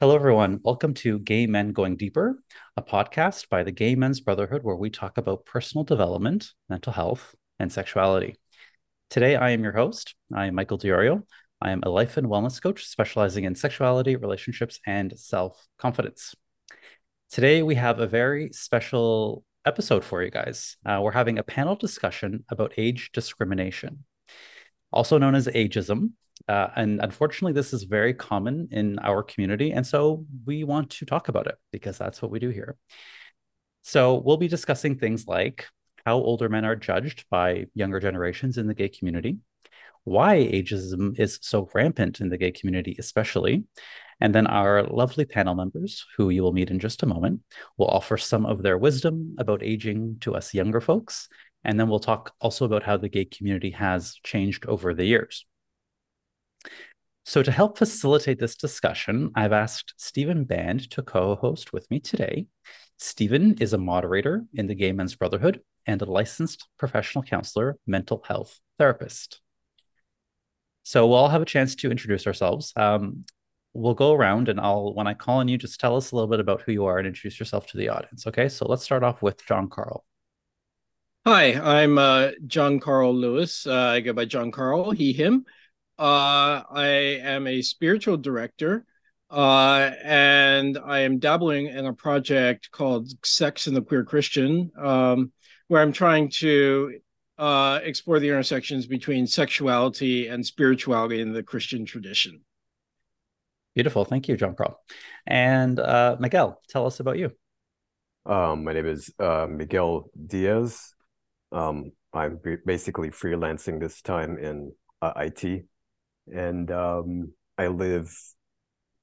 Hello, everyone. Welcome to Gay Men Going Deeper, a podcast by the Gay Men's Brotherhood where we talk about personal development, mental health, and sexuality. Today, I am your host. I am Michael DiIorio. I am a life and wellness coach specializing in sexuality, relationships, and self confidence. Today, we have a very special episode for you guys. Uh, we're having a panel discussion about age discrimination, also known as ageism, uh, and unfortunately, this is very common in our community. And so we want to talk about it because that's what we do here. So we'll be discussing things like how older men are judged by younger generations in the gay community, why ageism is so rampant in the gay community, especially. And then our lovely panel members, who you will meet in just a moment, will offer some of their wisdom about aging to us younger folks. And then we'll talk also about how the gay community has changed over the years. So, to help facilitate this discussion, I've asked Steven Band to co host with me today. Steven is a moderator in the Gay Men's Brotherhood and a licensed professional counselor, mental health therapist. So, we'll all have a chance to introduce ourselves. Um, we'll go around and I'll, when I call on you, just tell us a little bit about who you are and introduce yourself to the audience. Okay. So, let's start off with Jon Carl. Hi, I'm uh, Jon Carl Lewis. Uh, I go by Jon Carl, he, him. Uh, I am a spiritual director, uh, and I am dabbling in a project called Sex and the Queer Christian, um, where I'm trying to uh, explore the intersections between sexuality and spirituality in the Christian tradition. Beautiful. Thank you, Jon Carl. And uh, Miguel, tell us about you. Um, my name is uh, Miguel Diaz. Um, I'm basically freelancing this time in uh, IT and um, I live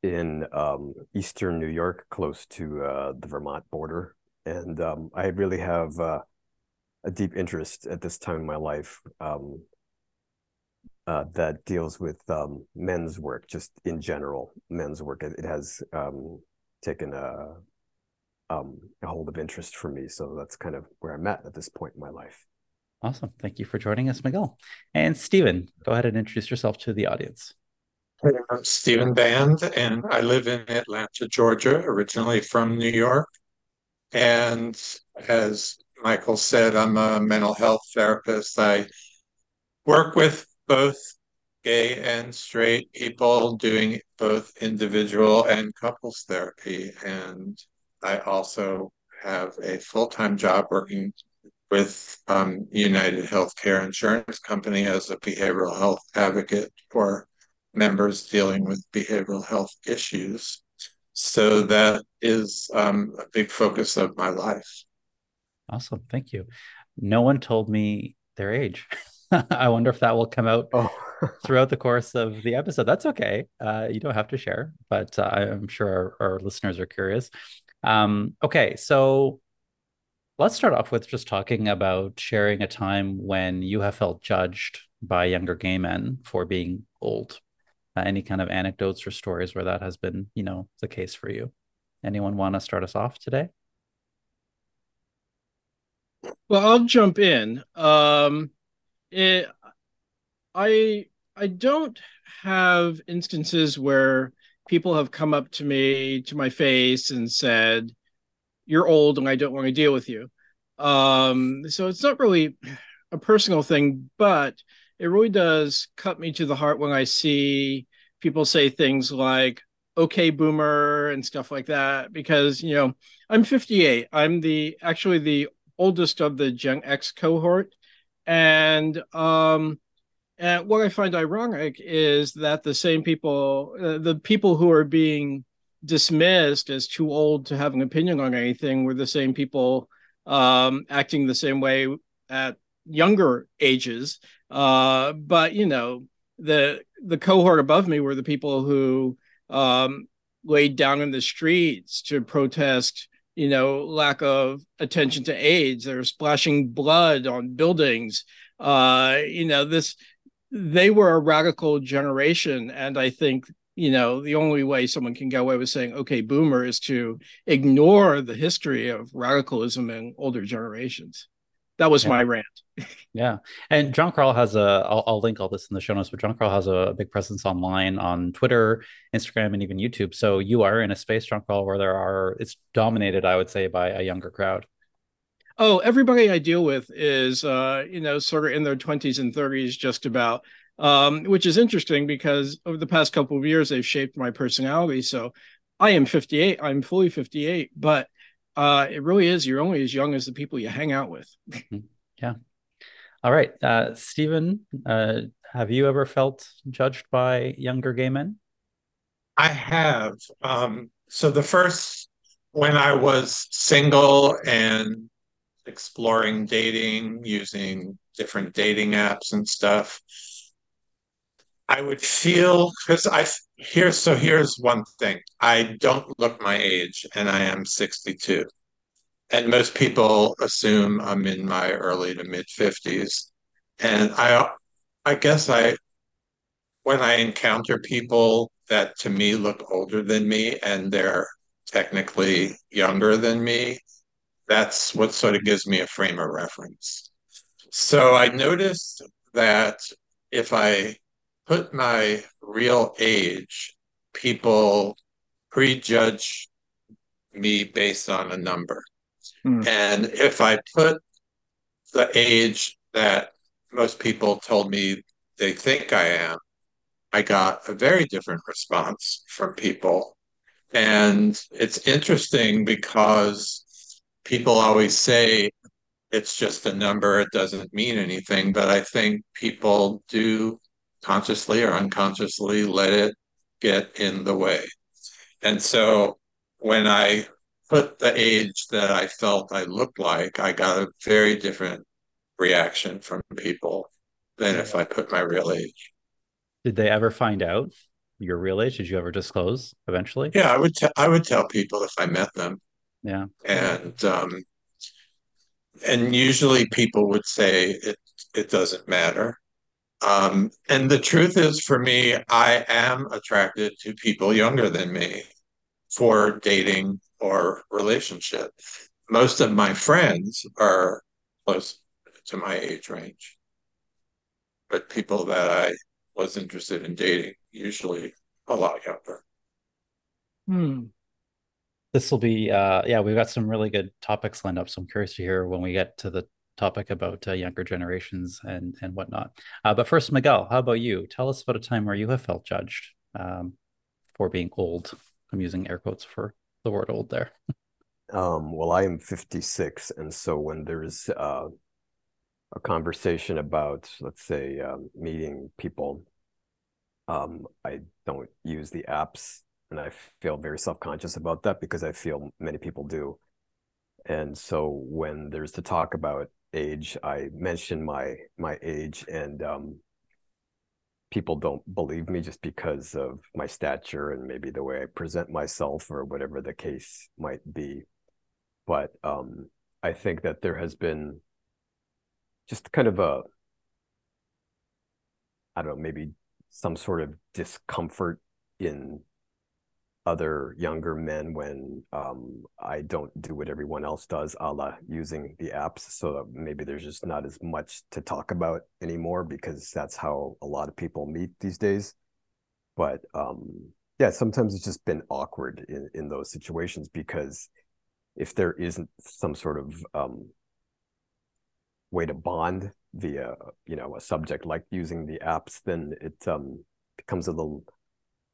in um, eastern New York, close to uh, the Vermont border, and um, I really have uh, a deep interest at this time in my life um, uh, that deals with um, men's work, just in general, men's work. It, it has um, taken a, a hold of interest for me, so that's kind of where I'm at at this point in my life. Awesome. Thank you for joining us, Miguel. And Steven, go ahead and introduce yourself to the audience. I'm Steven Band, and I live in Atlanta, Georgia, originally from New York. And as Michael said, I'm a mental health therapist. I work with both gay and straight people doing both individual and couples therapy. And I also have a full time job working with um, United Healthcare Insurance Company as a behavioral health advocate for members dealing with behavioral health issues. So that is um, a big focus of my life. Awesome. Thank you. No one told me their age. I wonder if that will come out oh. throughout the course of the episode. That's okay. Uh, you don't have to share, but uh, I'm sure our, our, listeners are curious. Um, okay. So Let's start off with just talking about sharing a time when you have felt judged by younger gay men for being old. Uh, any kind of anecdotes or stories where that has been, you know, the case for you. Anyone want to start us off today? Well, I'll jump in. Um, it, I I don't have instances where people have come up to me to my face and said, you're old and I don't want to deal with you. Um, so it's not really a personal thing, but it really does cut me to the heart when I see people say things like, okay, boomer, and stuff like that, because, you know, I'm 58. I'm the actually the oldest of the Gen X cohort. And, um, and what I find ironic is that the same people, uh, the people who are being dismissed as too old to have an opinion on anything were the same people um, acting the same way at younger ages. Uh, but you know, the the cohort above me were the people who um, laid down in the streets to protest, you know, lack of attention to AIDS. They're splashing blood on buildings. Uh, you know, this they were a radical generation, and I think you know, the only way someone can get away with saying, okay, boomer is to ignore the history of radicalism in older generations. that was yeah. my rant. yeah, and Jon Carl has a. I'll, I'll link all this in the show notes, but Jon Carl has a big presence online on Twitter, Instagram, and even YouTube. So you are in a space, Jon Carl, where there are. It's dominated, I would say, by a younger crowd. Oh, everybody I deal with is, uh, you know, sort of in their twenties and thirties, just about. Um, which is interesting because over the past couple of years, they've shaped my personality. So I am 58. I'm fully 58, but uh, it really is. You're only as young as the people you hang out with. Mm-hmm. yeah. All right, uh, Steven, uh, have you ever felt judged by younger gay men? I have. Um, so the first, when I was single and exploring dating using different dating apps and stuff, I would feel because I here. So here's one thing: I don't look my age, and I am 62. And most people assume I'm in my early to mid 50s, and I, I guess I, when I encounter people that to me look older than me, and they're technically younger than me, that's what sort of gives me a frame of reference. So I noticed that if I put my real age, people prejudge me based on a number. Mm. And if I put the age that most people told me they think I am, I got a very different response from people. And it's interesting because people always say it's just a number, it doesn't mean anything. But I think people do consciously or unconsciously let it get in the way. And so when I put the age that I felt I looked like, I got a very different reaction from people than if I put my real age. Did they ever find out your real age? Did you ever disclose eventually? Yeah, I would. T- I would tell people if I met them. Yeah, and um, and usually people would say it. It doesn't matter. Um, and the truth is, for me, I am attracted to people younger than me for dating or relationship. Most of my friends are close to my age range, but people that I was interested in dating usually a lot younger. Hmm. This will be, uh, yeah, we've got some really good topics lined up. So I'm curious to hear when we get to the topic about uh, younger generations and and whatnot. Uh, but first, Miguel, how about you? Tell us about a time where you have felt judged um, for being old. I'm using air quotes for the word old there. Um, well, I am 56, and so when there's uh, a conversation about, let's say, um, meeting people, um, I don't use the apps, and I feel very self-conscious about that because I feel many people do. And so when there's the talk about age. I mention my my age, and um, people don't believe me just because of my stature and maybe the way I present myself or whatever the case might be. But um, I think that there has been just kind of a I don't know, maybe some sort of discomfort in other younger men when um, I don't do what everyone else does, a la using the apps. So maybe there's just not as much to talk about anymore because that's how a lot of people meet these days. But um, yeah, sometimes it's just been awkward in, in those situations because if there isn't some sort of um, way to bond via you know a subject like using the apps, then it um, becomes a little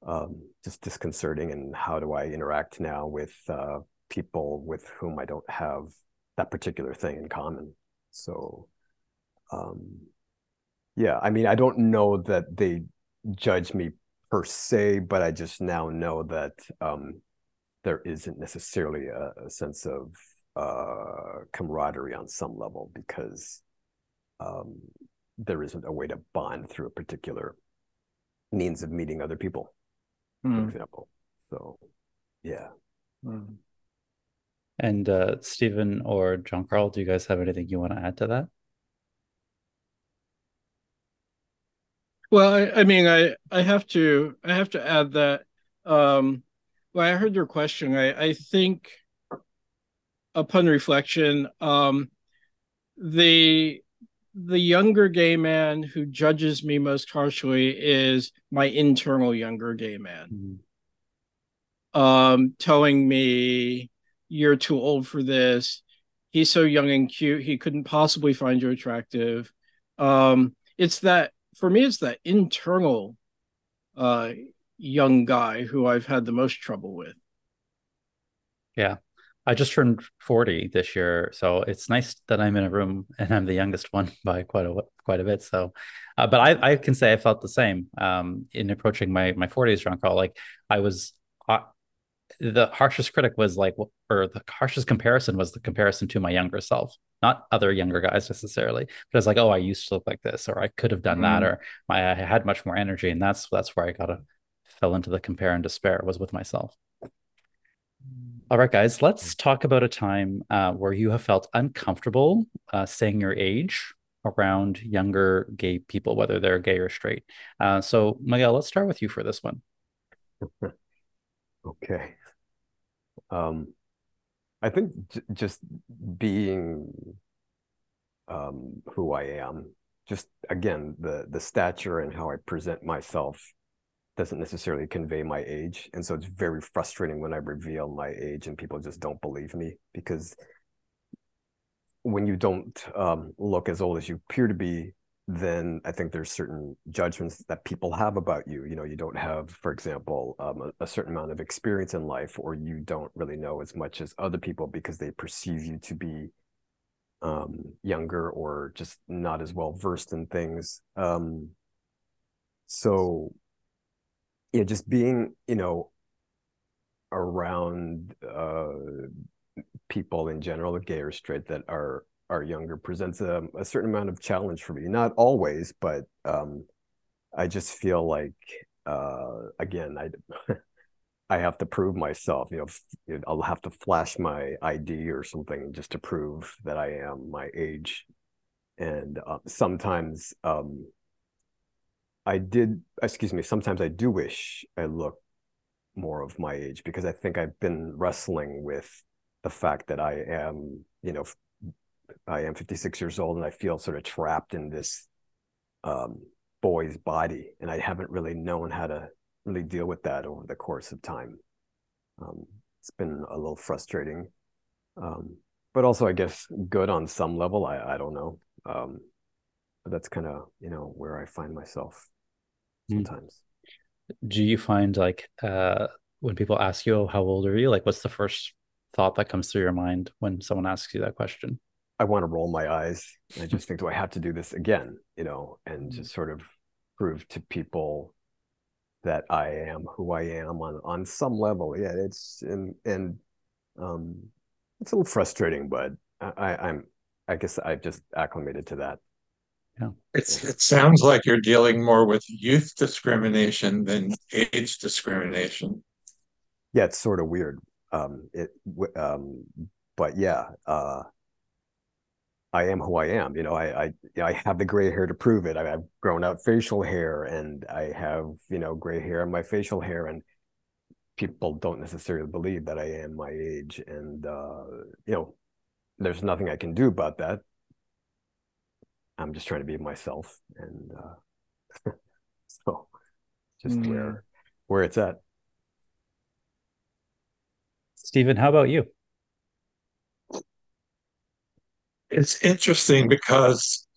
um, just disconcerting. And how do I interact now with uh, people with whom I don't have that particular thing in common? So, um, yeah, I mean, I don't know that they judge me per se, but I just now know that um, there isn't necessarily a, a sense of uh, camaraderie on some level because um, there isn't a way to bond through a particular means of meeting other people mm. for example. So, yeah. Mm. And uh, Steven or Jon Carl, do you guys have anything you want to add to that? Well, I, I mean, I I have to I have to add that. Um, well, I heard your question. I I think upon reflection, um, the the younger gay man who judges me most harshly is my internal younger gay man. Mm-hmm. Um, telling me you're too old for this. He's so young and cute. He couldn't possibly find you attractive. Um, it's that for me, it's that internal uh, young guy who I've had the most trouble with. Yeah. I just turned 40 this year, so it's nice that I'm in a room and I'm the youngest one by quite a quite a bit. So, uh, but I, I can say I felt the same um, in approaching my my 40s, Jon Carl. Like I was, uh, the harshest critic was like, or the harshest comparison was the comparison to my younger self, not other younger guys necessarily, but it's like, oh, I used to look like this, or I could have done mm-hmm. that, or my, I had much more energy, and that's that's where I got to fell into the compare and despair was with myself. All right, guys, let's talk about a time uh, where you have felt uncomfortable uh, saying your age around younger gay people, whether they're gay or straight. Uh, so, Miguel, let's start with you for this one. okay. Um, I think j- just being um, who I am, just again the the stature and how I present myself doesn't necessarily convey my age and so it's very frustrating when i reveal my age and people just don't believe me because when you don't um, look as old as you appear to be then i think there's certain judgments that people have about you. You know you don't have for example um, a, a, certain amount of experience in life or you don't really know as much as other people because they perceive you to be um, younger or just not as well versed in things. Um, so yeah, just being, you know, around uh, people in general, gay or straight, that are are younger presents a, a certain amount of challenge for me. Not always, but um, I just feel like uh, again, I I have to prove myself. You know, I'll have to flash my ID or something just to prove that I am my age. And uh, sometimes um, I did, excuse me, sometimes I do wish I look more of my age because I think I've been wrestling with the fact that I am, you know, I am 56 years old and I feel sort of trapped in this um, boy's body. And I haven't really known how to really deal with that over the course of time. Um, it's been a little frustrating. Um, but also, I guess, good on some level. I, I don't know. Um, but that's kind of, you know, where I find myself. Sometimes. Do you find like uh, when people ask you, oh, "How old are you?" Like, what's the first thought that comes through your mind when someone asks you that question? I want to roll my eyes. I just think, do I have to do this again? You know, and hmm. just sort of prove to people that I am who I am on on some level. Yeah, it's and and um, it's a little frustrating, but I, I'm I guess I've just acclimated to that. Yeah. It's it sounds like you're dealing more with youth discrimination than age discrimination. Yeah, it's sort of weird. Um, it um, but yeah, uh, I am who I am. You know, I I I have the gray hair to prove it. I, have grown out facial hair, and I have you know gray hair in my facial hair, and people don't necessarily believe that I am my age, and uh, you know, there's nothing I can do about that. I'm just trying to be myself, and uh, so just mm. where where it's at. Steven, how about you? It's interesting because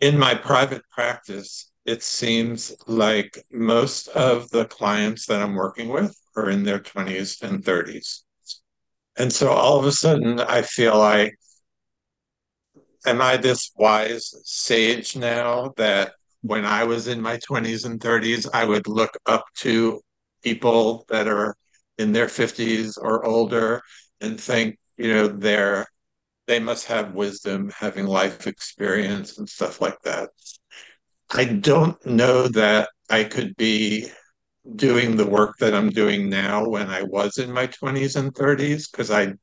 in my private practice, it seems like most of the clients that I'm working with are in their 20s and 30s. And so all of a sudden, I feel like am I this wise sage now that when I was in my 20s and 30s, I would look up to people that are in their 50s or older and think, you know, they're they must have wisdom, having life experience and stuff like that. I don't know that I could be doing the work that I'm doing now when I was in my 20s and 30s because I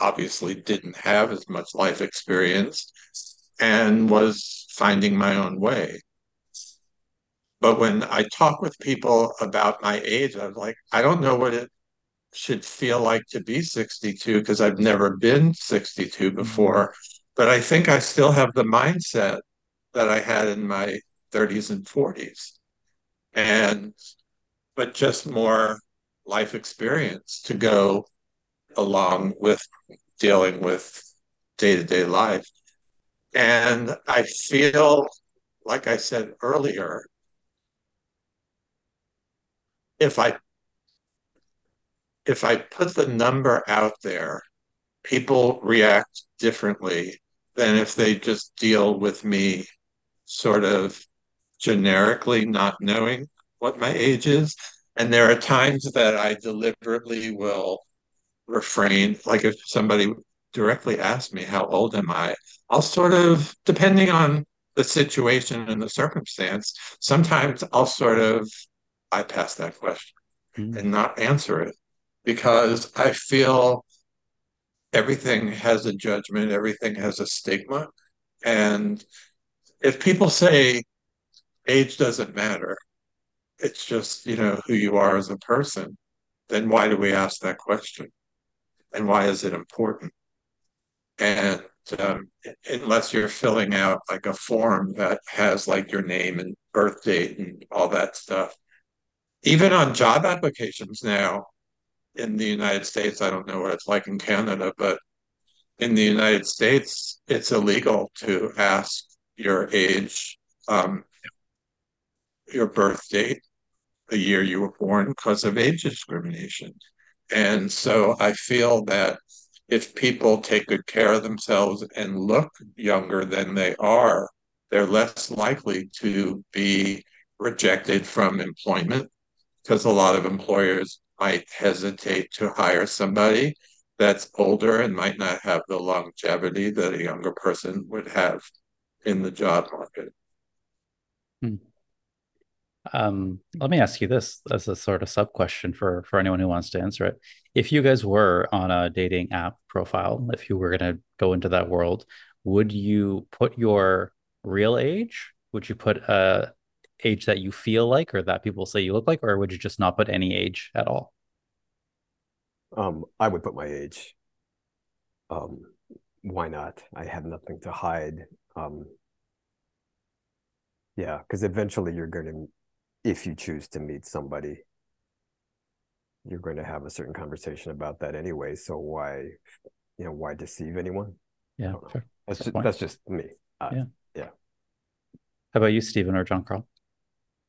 obviously didn't have as much life experience and was finding my own way. But when I talk with people about my age, I'm like, I don't know what it should feel like to be 62 because I've never been 62 mm-hmm. before. but I think I still have the mindset that I had in my 30s and 40s. And, but just more life experience to go along with dealing with day to day life. And I feel, like I said earlier, if I if I put the number out there, people react differently than if they just deal with me sort of generically not knowing what my age is. And there are times that I deliberately will refrain, like if somebody directly asks me, How old am I? I'll sort of, depending on the situation and the circumstance, sometimes I'll sort of bypass that question mm. and not answer it because I feel everything has a judgment, everything has a stigma. And if people say age doesn't matter, it's just, you know, who you are as a person, then why do we ask that question? And why is it important? And um, unless you're filling out like a form that has like your name and birth date and all that stuff, even on job applications now in the United States, I don't know what it's like in Canada, but in the United States, it's illegal to ask your age, um, your birth date, the year you were born, because of age discrimination. And so I feel that if people take good care of themselves and look younger than they are, they're less likely to be rejected from employment because a lot of employers might hesitate to hire somebody that's older and might not have the longevity that a younger person would have in the job market. Hmm. Um, let me ask you this as a sort of sub question for for anyone who wants to answer it. If you guys were on a dating app profile, if you were going to go into that world, would you put your real age? Would you put a age that you feel like or that people say you look like, or would you just not put any age at all? Um, I would put my age. Um, why not? I have nothing to hide. Um, yeah, because eventually you're going to, if you choose to meet somebody, you're going to have a certain conversation about that anyway. So why, you know, why deceive anyone? Yeah, fair, that's just, that's just me. Uh, yeah, yeah. How about you, Steven or Jon Carl?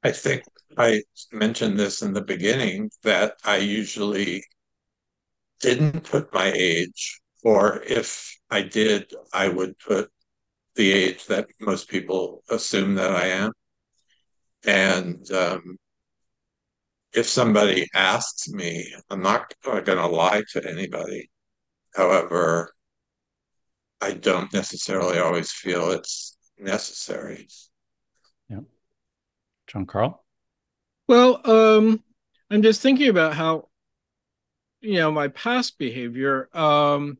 I think I mentioned this in the beginning that I usually didn't put my age, or if I did, I would put the age that most people assume that I am. And um, if somebody asks me, I'm not going to lie to anybody. However, I don't necessarily always feel it's necessary. Yeah. Jon Carl? Well, um, I'm just thinking about how you know my past behavior um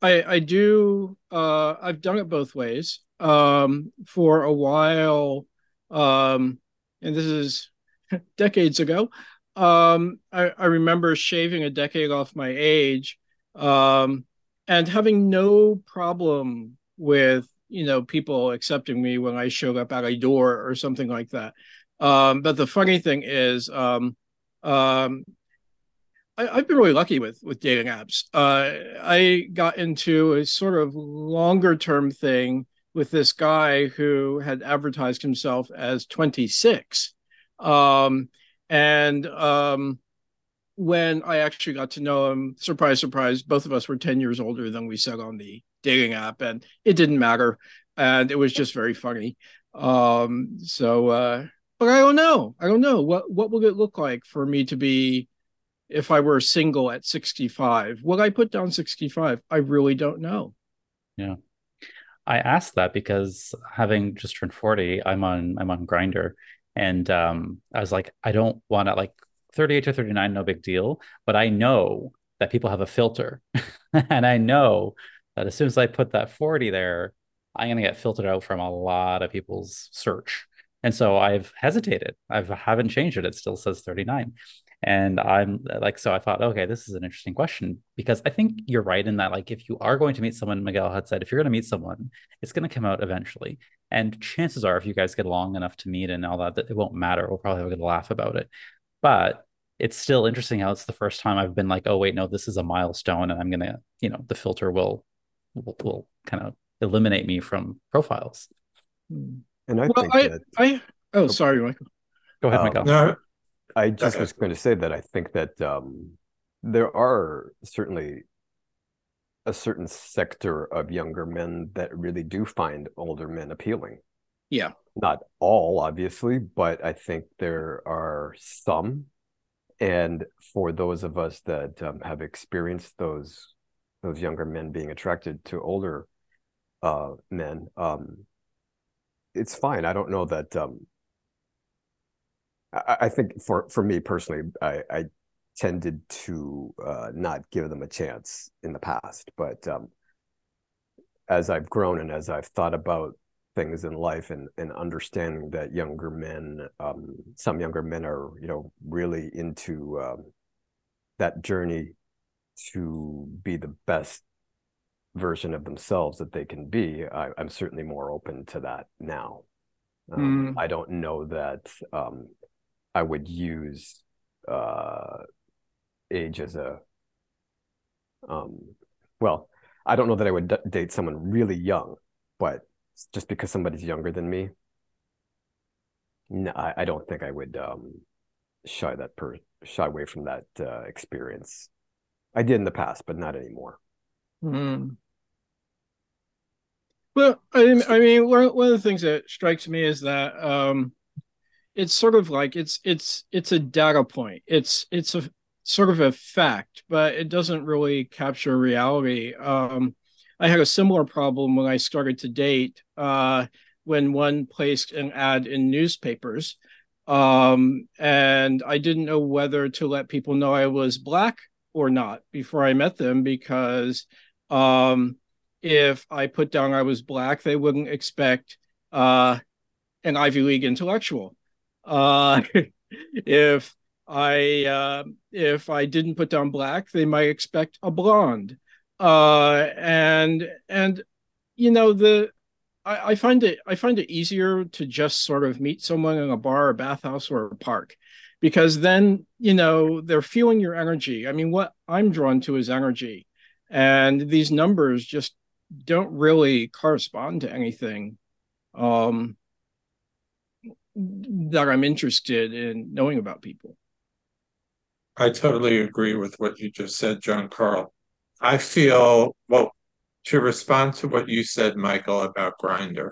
i i do uh i've done it both ways um for a while um and this is decades ago um I, I remember shaving a decade off my age um and having no problem with you know people accepting me when i showed up at a door or something like that um but the funny thing is um um I, have been really lucky with with dating apps. Uh, I got into a sort of longer term thing with this guy who had advertised himself as 26. Um, and um, when I actually got to know him, surprise, surprise, both of us were 10 years older than we said on the dating app, and it didn't matter. And it was just very funny. Um, so, uh, but I don't know. I don't know. What, what will it look like for me to be if I were single at 65. Would I put down 65? I really don't know. Yeah. I asked that because having just turned 40, I'm on I'm on Grindr. And um, I was like, I don't want to like 38 to 39, no big deal. But I know that people have a filter. and I know that as soon as I put that 40 there, I'm gonna get filtered out from a lot of people's search. And so I've hesitated. I haven't changed it. It still says 39. And I'm like, so I thought, okay, this is an interesting question because I think you're right in that, like, if you are going to meet someone, Miguel had said, if you're going to meet someone, it's going to come out eventually. And chances are, if you guys get along enough to meet and all that, that it won't matter. We'll probably have a good laugh about it. But it's still interesting how it's the first time I've been like, oh wait, no, this is a milestone, and I'm gonna, you know, the filter will will, will kind of eliminate me from profiles. And I well, think I, that I, oh, sorry, Michael. Go ahead, Um, Miguel. No, I just was going to say that I think that um, there are certainly a certain sector of younger men that really do find older men appealing. Yeah. Not all, obviously, but I think there are some. And for those of us that um, have experienced those those younger men being attracted to older uh, men, um, it's fine. I don't know that. Um, I, I think for for me personally, I, I tended to uh, not give them a chance in the past, but um, as I've grown and as I've thought about things in life and and understanding that younger men, um, some younger men are you know really into um, that journey to be the best version of themselves that they can be. I, I'm certainly more open to that now. Um, I don't know that um, I would use uh, age as a um, well. I don't know that I would d- date someone really young, but just because somebody's younger than me, no, I, I don't think I would um, shy that per shy away from that uh, experience. I did in the past, but not anymore. Hmm. Well, I, I mean, one one of the things that strikes me is that um, it's sort of like it's it's it's a data point. It's it's a sort of a fact, but it doesn't really capture reality. Um, I had a similar problem when I started to date. Uh, when one placed an ad in newspapers, um, and I didn't know whether to let people know I was black or not before I met them because um, if I put down I was black, they wouldn't expect uh, an Ivy League intellectual. Uh, if I uh, if I didn't put down black, they might expect a blonde. Uh, and and you know the I, I find it I find it easier to just sort of meet someone in a bar, or bathhouse, or a park because then you know they're feeling your energy. I mean, what I'm drawn to is energy, and these numbers just don't really correspond to anything um, that I'm interested in knowing about people. I totally agree with what you just said, Jon Carl. I feel, well, to respond to what you said, Michael, about Grindr.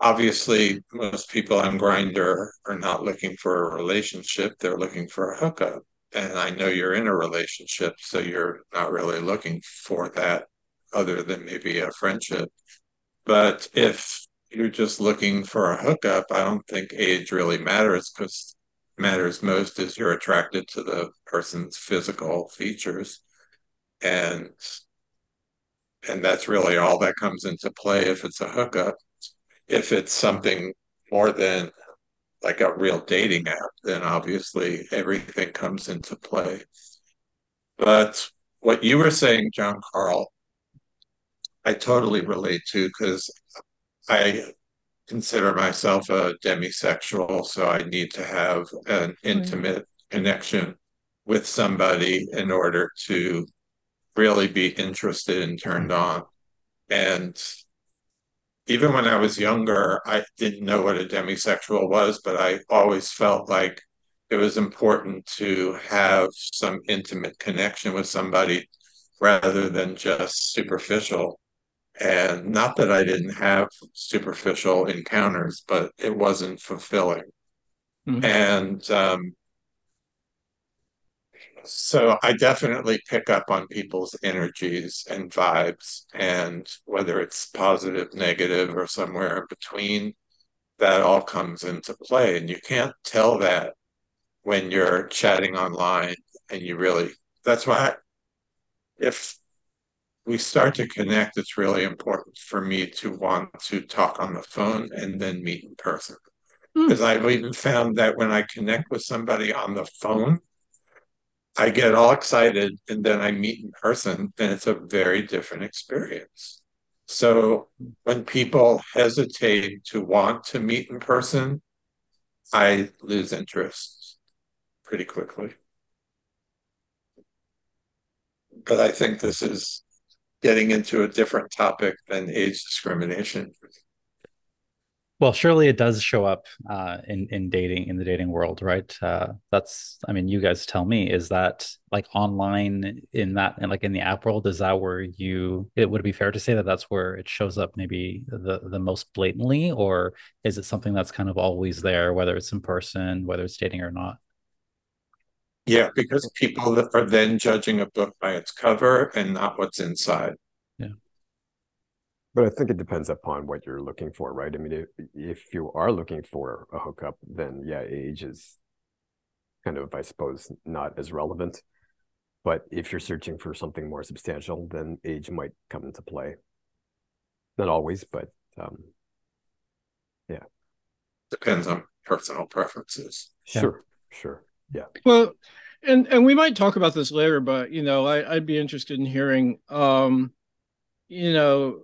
Obviously, most people on Grindr are not looking for a relationship, they're looking for a hookup. And I know you're in a relationship, so you're not really looking for that other than maybe a friendship. But if you're just looking for a hookup, I don't think age really matters because matters most is you're attracted to the person's physical features. And and that's really all that comes into play if it's a hookup. If it's something more than like a real dating app, then obviously everything comes into play. But what you were saying, Jon Carl, I totally relate to because I consider myself a demisexual, so I need to have an hmm. intimate connection with somebody in order to really be interested and turned on. And even when I was younger, I didn't know what a demisexual was, but I always felt like it was important to have some intimate connection with somebody rather than just superficial. And not that I didn't have superficial encounters, but it wasn't fulfilling. Mhm. And um, so I definitely pick up on people's energies and vibes, and whether it's positive, negative, or somewhere in between, that all comes into play. And you can't tell that when you're chatting online and you really, that's why if we start to connect, it's really important for me to want to talk on the phone and then meet in person. Hmm. Because I've even found that when I connect with somebody on the phone, I get all excited and then I meet in person and it's a very different experience. So when people hesitate to want to meet in person, I lose interest pretty quickly. But I think this is getting into a different topic than age discrimination. Well, surely it does show up uh, in in dating in the dating world, right? Uh, that's, I mean, you guys tell me, is that like online in that and like in the app world, is that where you? It would be fair to say that that's where it shows up maybe the the most blatantly, or is it something that's kind of always there, whether it's in person, whether it's dating or not? Yeah, because people are then judging a book by its cover and not what's inside. Yeah. But I think it depends upon what you're looking for, right? I mean, if, if you are looking for a hookup, then yeah, age is kind of, I suppose, not as relevant. But if you're searching for something more substantial, then age might come into play. Not always, but um, yeah. Depends on personal preferences. Sure, yeah. sure. Yeah. Well, and and we might talk about this later, but you know, I, I'd be interested in hearing um, you know,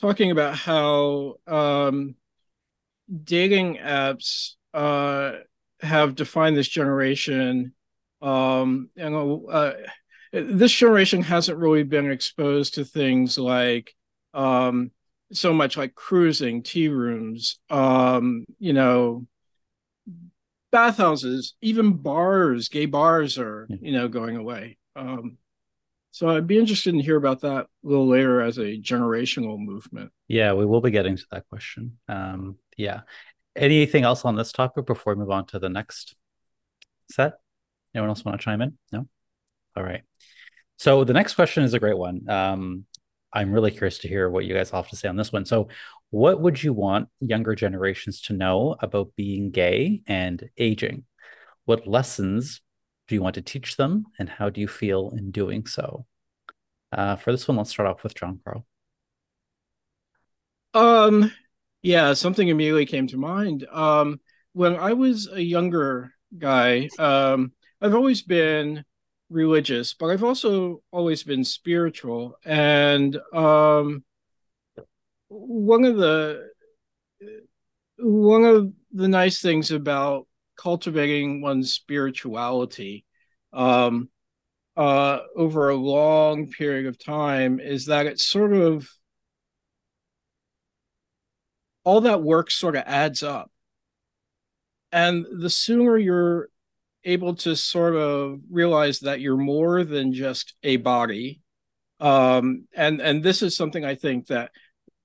talking about how um, dating apps uh, have defined this generation. Um, and uh, this generation hasn't really been exposed to things like um, so much like cruising, tea rooms, um, you know, bathhouses, even bars, gay bars are, you know, going away. Um, so I'd be interested in hear about that a little later as a generational movement. Yeah, we will be getting to that question. Um, yeah. Anything else on this topic before we move on to the next set? Anyone else want to chime in? No? All right. So the next question is a great one. Um, I'm really curious to hear what you guys have to say on this one. So, what would you want younger generations to know about being gay and aging? What lessons do you want to teach them, and how do you feel in doing so? Uh, for this one, let's start off with Jon Carl. Um, yeah, something immediately came to mind. Um, when I was a younger guy, um, I've always been religious, but I've also always been spiritual. And um, one of the one of the nice things about cultivating one's spirituality um, uh, over a long period of time is that it's sort of all that work sort of adds up. And the sooner you're able to sort of realize that you're more than just a body, um, and and this is something I think that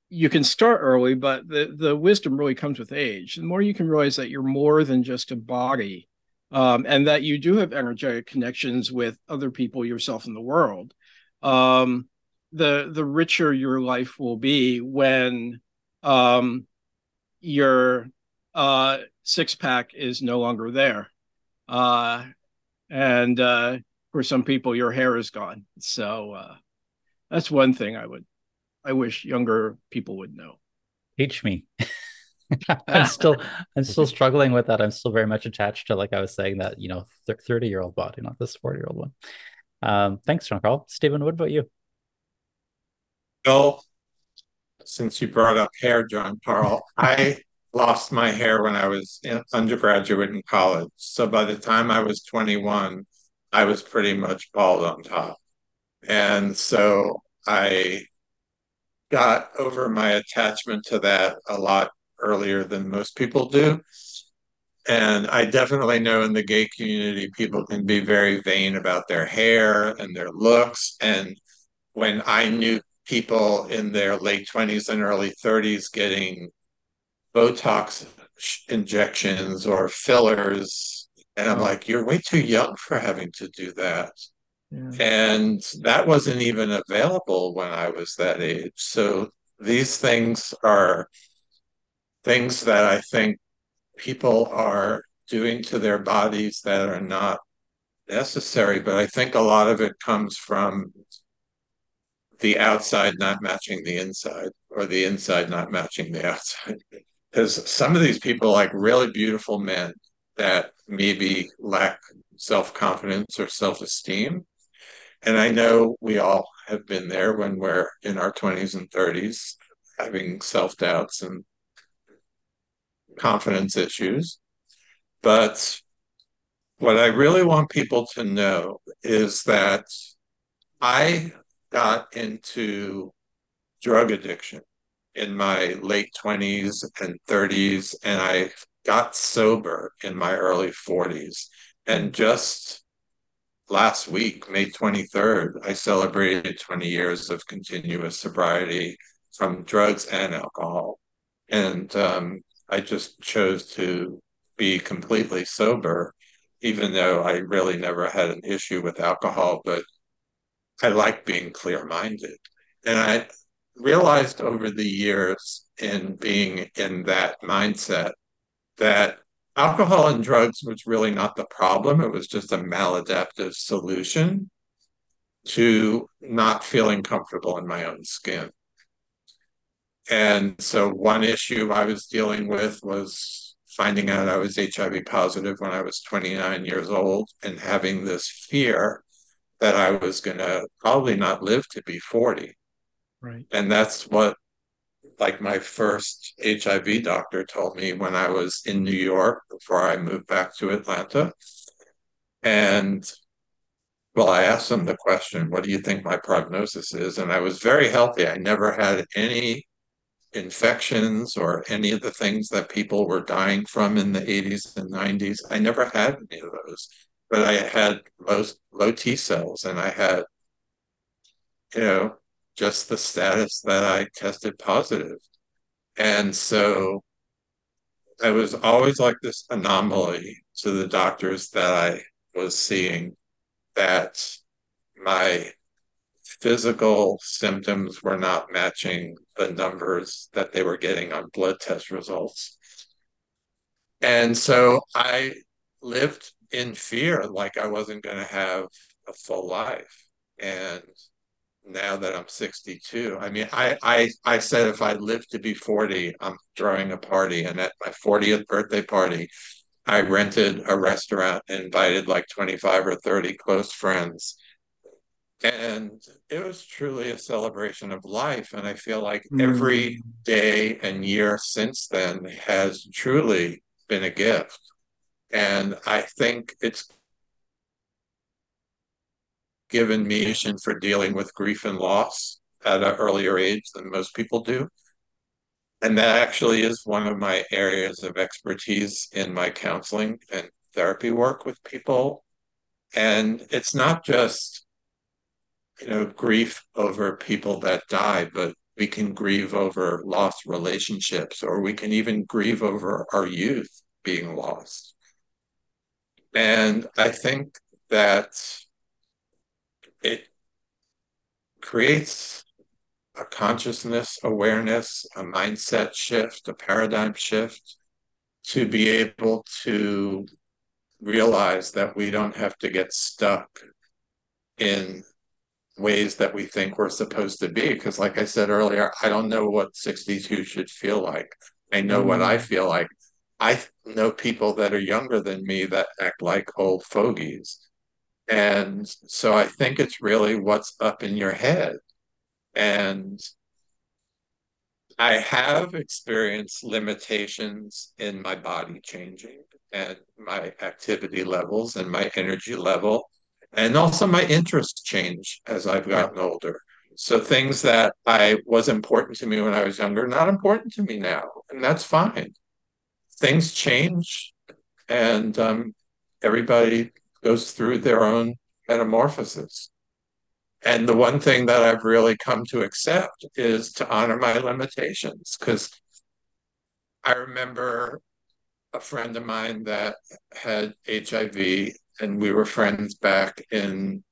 you can start early, but the, the wisdom really comes with age. The more you can realize that you're more than just a body, um, and that you do have energetic connections with other people, yourself, in the world, um, the the richer your life will be when um, your uh, six pack is no longer there, uh, and uh, for some people, your hair is gone. So uh, that's one thing I would I wish younger people would know. Teach me. I'm still I'm still struggling with that. I'm still very much attached to like I was saying that you know 30 year old body, not this 40 year old one. Um, thanks, Jon Carl. Steven, what about you? Well, since you brought up hair, Jon Carl, I lost my hair when I was in undergraduate in college. So by the time I was 21, I was pretty much bald on top. And so I got over my attachment to that a lot earlier than most people do. And I definitely know in the gay community, people can be very vain about their hair and their looks. And when I knew people in their late 20s and early 30s getting Botox injections or fillers, and I'm mm. like, you're way too young for having to do that. Yeah. And that wasn't even available when I was that age. So these things are things that I think people are doing to their bodies that are not necessary. But I think a lot of it comes from the outside not matching the inside or the inside not matching the outside. Because some of these people like really beautiful men that maybe lack self-confidence or self-esteem. And i know we all have been there when we're in our 20s and 30s having self-doubts and confidence issues. But what i really want people to know is that i got into drug addiction in my late 20s and 30s, and I got sober in my early 40s. And just last week, May 23rd, I celebrated 20 years of continuous sobriety from drugs and alcohol. And um, I just chose to be completely sober, even though I really never had an issue with alcohol, but I like being clear minded. And I, realized over the years in being in that mindset that alcohol and drugs was really not the problem. It was just a maladaptive solution to not feeling comfortable in my own skin. And so, one issue I was dealing with was finding out I was HIV positive when I was 29 years old and having this fear that I was going to probably not live to be 40. Right. And that's what like my first HIV doctor told me when I was in New York before I moved back to Atlanta. And well, I asked him the question, what do you think my prognosis is? And I was very healthy. I never had any infections or any of the things that people were dying from in the 80s and 90s. I never had any of those, but I had most low T cells and I had, you know, just the status that I tested positive. And so I was always like this anomaly to the doctors that I was seeing that my physical symptoms were not matching the numbers that they were getting on blood test results. And so I lived in fear like I wasn't going to have a full life. And now that I'm 62. I mean, I, I, I said if I live to be 40, I'm throwing a party. And at my 40th birthday party, I rented a restaurant and invited like 25 or 30 close friends. And it was truly a celebration of life. And I feel like mm. every day and year since then has truly been a gift. And I think it's given me for dealing with grief and loss at an earlier age than most people do. And that actually is one of my areas of expertise in my counseling and therapy work with people. And it's not just, you know, grief over people that die, but we can grieve over lost relationships, or we can even grieve over our youth being lost. And I think that it creates a consciousness awareness, a mindset shift, a paradigm shift to be able to realize that we don't have to get stuck in ways that we think we're supposed to be. Because, like I said earlier, I don't know what 62 should feel like. I know mm-hmm. what I mm. feel like. I know people that are younger than me that act like old fogies. And so I think it's really what's up in your head. And I have experienced limitations in my body changing and my activity levels and my energy level, and also my interests change as I've gotten older. So things that I was important to me when I was younger, not important to me now, and that's fine. Things change, and um, everybody goes through their own metamorphosis. And the one thing that I've really come to accept is to honor my limitations. Because I remember a friend of mine that had HIV, and we were friends back in,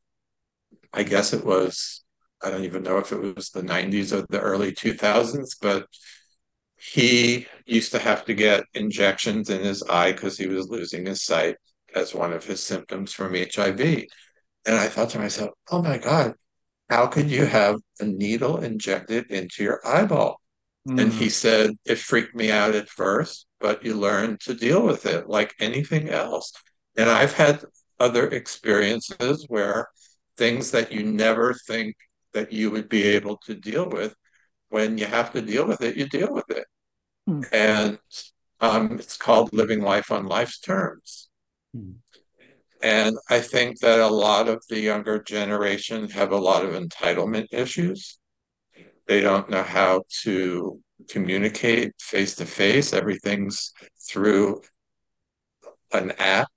I guess it was, I don't even know if it was the 90s or the early 2000s, but he used to have to get injections in his eye because he was losing his sight as one of his symptoms from HIV. And I thought to myself, oh my God, how could you have a needle injected into your eyeball? Mm. And he said, it freaked me out at first, but you learn to deal with it like anything else. And I've had other experiences where things that you never think that you would be able to deal with, when you have to deal with it, you deal with it. Mm. And um, it's called living life on life's terms. Mm. And I think that a lot of the younger generation have a lot of entitlement issues. They don't know how to communicate face to face. Everything's through an app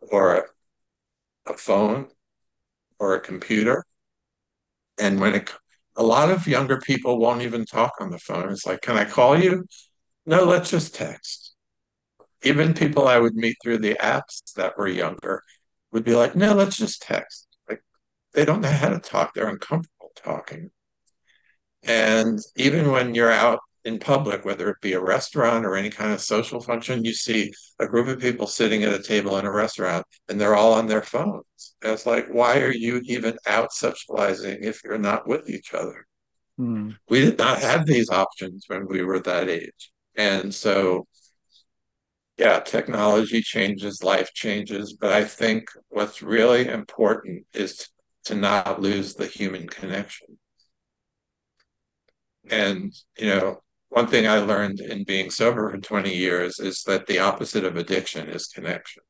or a phone or a computer. And when it, a lot of younger people won't even talk on the phone. It's like, can I call you? No, let's just text. Even people I would meet through the apps that were younger would be like, no, let's just text. Like they don't know how to talk. They're uncomfortable talking. And even when you're out in public, whether it be a restaurant or any kind of social function, you see a group of people sitting at a table in a restaurant and they're all on their phones. And it's like, why are you even out socializing if you're not with each other? Hmm. We did not have these options when we were that age. And so, yeah, technology changes, life changes. But I think what's really important is to not lose the human connection. And, you know, one thing I learned in being sober for 20 years is that the opposite of addiction is connection.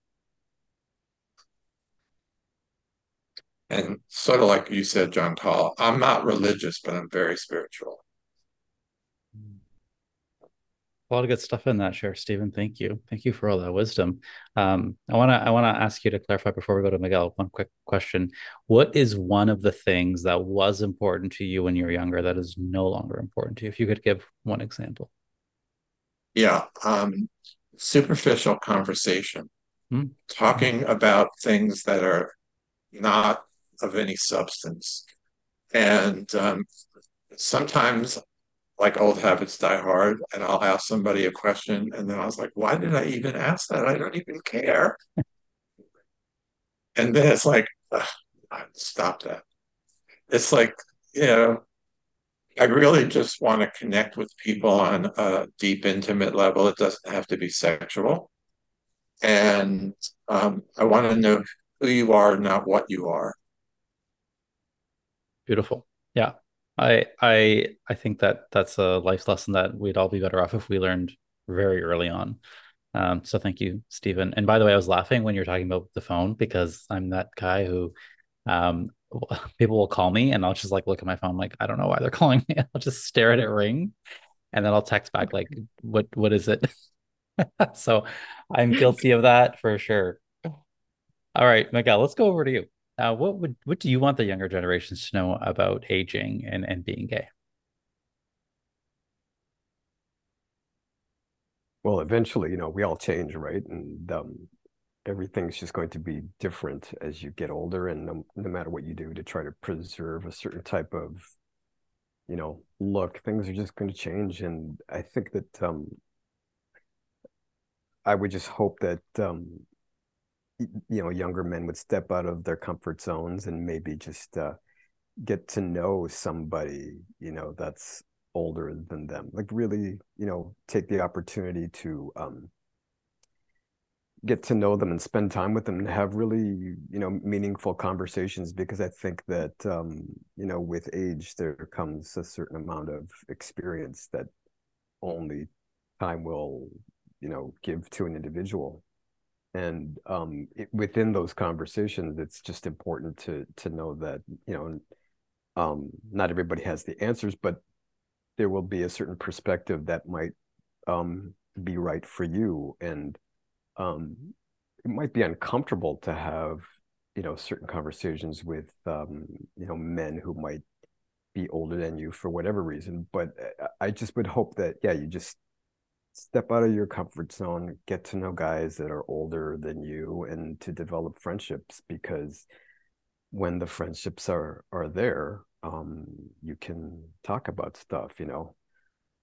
And sort of like you said, John Paul, I'm not religious, but I'm very spiritual a lot of good stuff in that share, Steven. Thank you. Thank you for all that wisdom. Um, I want to I want to ask you to clarify before we go to Miguel. One quick question: What is one of the things that was important to you when you were younger that is no longer important to you? If you could give one example. Yeah, um, superficial conversation, hmm. talking about things that are not of any substance, and um, sometimes like old habits die hard and I'll ask somebody a question and then I was like, why did I even ask that? I don't even care. and then it's like, stop that. It's like, you know, I really just want to connect with people on a deep, intimate level. It doesn't have to be sexual. And um, I want to know who you are, not what you are. Beautiful. Yeah. I I I think that that's a life lesson that we'd all be better off if we learned very early on. Um, so thank you, Steven. And by the way, I was laughing when you're talking about the phone because I'm that guy who um, people will call me and I'll just like look at my phone like I don't know why they're calling me. I'll just stare at it ring and then I'll text back like what what is it? so I'm guilty of that for sure. All right, Miguel, let's go over to you. Uh, what would what do you want the younger generations to know about aging and, and being gay? Well, eventually, you know, we all change, right? And um, everything's just going to be different as you get older, and no, no matter what you do to try to preserve a certain type of, you know, look, things are just going to change. And I think that um, I would just hope that um, you know younger men would step out of their comfort zones and maybe just uh, get to know somebody you know that's older than them. Like really you know take the opportunity to um, get to know them and spend time with them and have really you know meaningful conversations because i think that um, you know with age there comes a certain amount of experience that only time will you know give to an individual and um, it, within those conversations it's just important to to know that you know um, not everybody has the answers but there will be a certain perspective that might um, be right for you. And um, it might be uncomfortable to have you know certain conversations with um, you know men who might be older than you for whatever reason but uh, i just would hope that yeah you just step out of your comfort zone, get to know guys that are older than you, and to develop friendships because when the friendships are are there, um, you can talk about stuff. You know,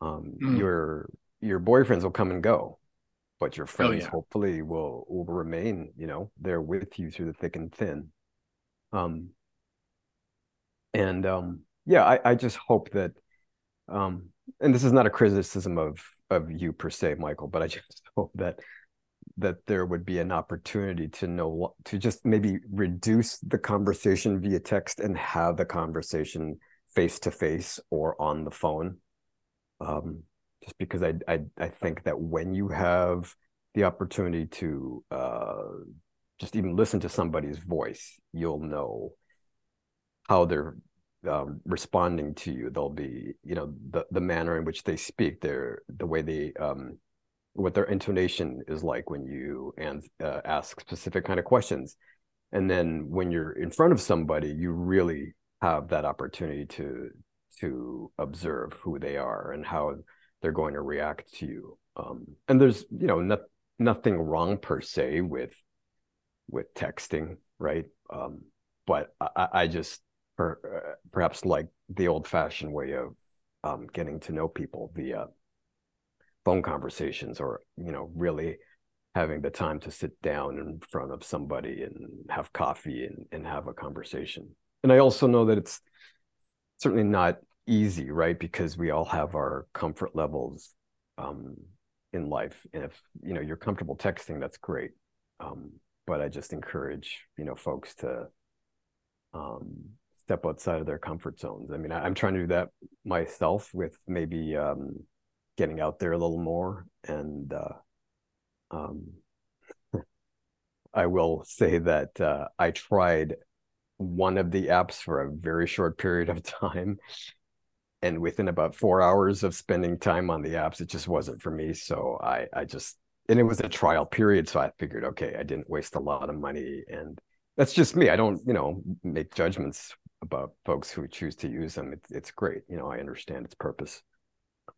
um, mm. your your boyfriends will come and go, but your oh, friends oh, yeah. hopefully will will remain. You know, they're with you through the thick and thin. Um, and um, yeah, I, I just hope that um, and this is not a criticism of of you per se, Michael, but I just hope that that there would be an opportunity to know to just maybe reduce the conversation via text and have the conversation face to face or on the phone. Um, just because I, I I think that when you have the opportunity to uh, just even listen to somebody's voice, you'll know how they're um, responding to you. They'll be, you know, the the manner in which they speak, their the way they um, what their intonation is like when you and uh, ask specific kind of questions, and then when you're in front of somebody, you really have that opportunity to to observe who they are and how they're going to react to you. Um, and there's, you know, not, nothing wrong per se with with texting, right? Um, but I, I just per, uh, perhaps like the old-fashioned way of um, getting to know people via phone conversations, or you know, really having the time to sit down in front of somebody and have coffee and, and have a conversation. And I also know that it's certainly not easy, right? Because we all have our comfort levels um, in life. And if you know you're comfortable texting, that's great. Um, but I just encourage you know folks to um, step outside of their comfort zones. I mean, I, am trying to do that myself with maybe um, getting out there a little more. And uh, um, I will say that uh, I tried one of the apps for a very short period of time and within about four hours of spending time on the apps, it just wasn't for me. So I, I just, and it was a trial period. So I figured, okay, I didn't waste a lot of money. And that's just me. I don't, you know, make judgments about folks who choose to use them. It's, it's great. You know, I understand its purpose.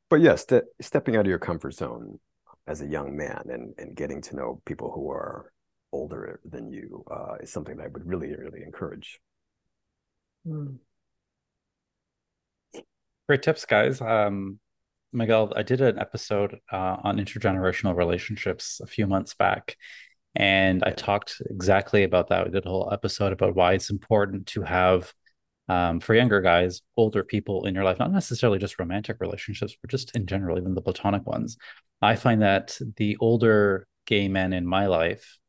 But yes, st- stepping out of your comfort zone as a young man and, and getting to know people who are older than you uh, is something that I would really, really encourage. Mm. Great tips, guys. Um, Miguel, I did an episode uh, on intergenerational relationships a few months back, and I talked exactly about that. We did a whole episode about why it's important to have, um, for younger guys, older people in your life, not necessarily just romantic relationships, but just in general, even the platonic ones. I find that the older gay men in my life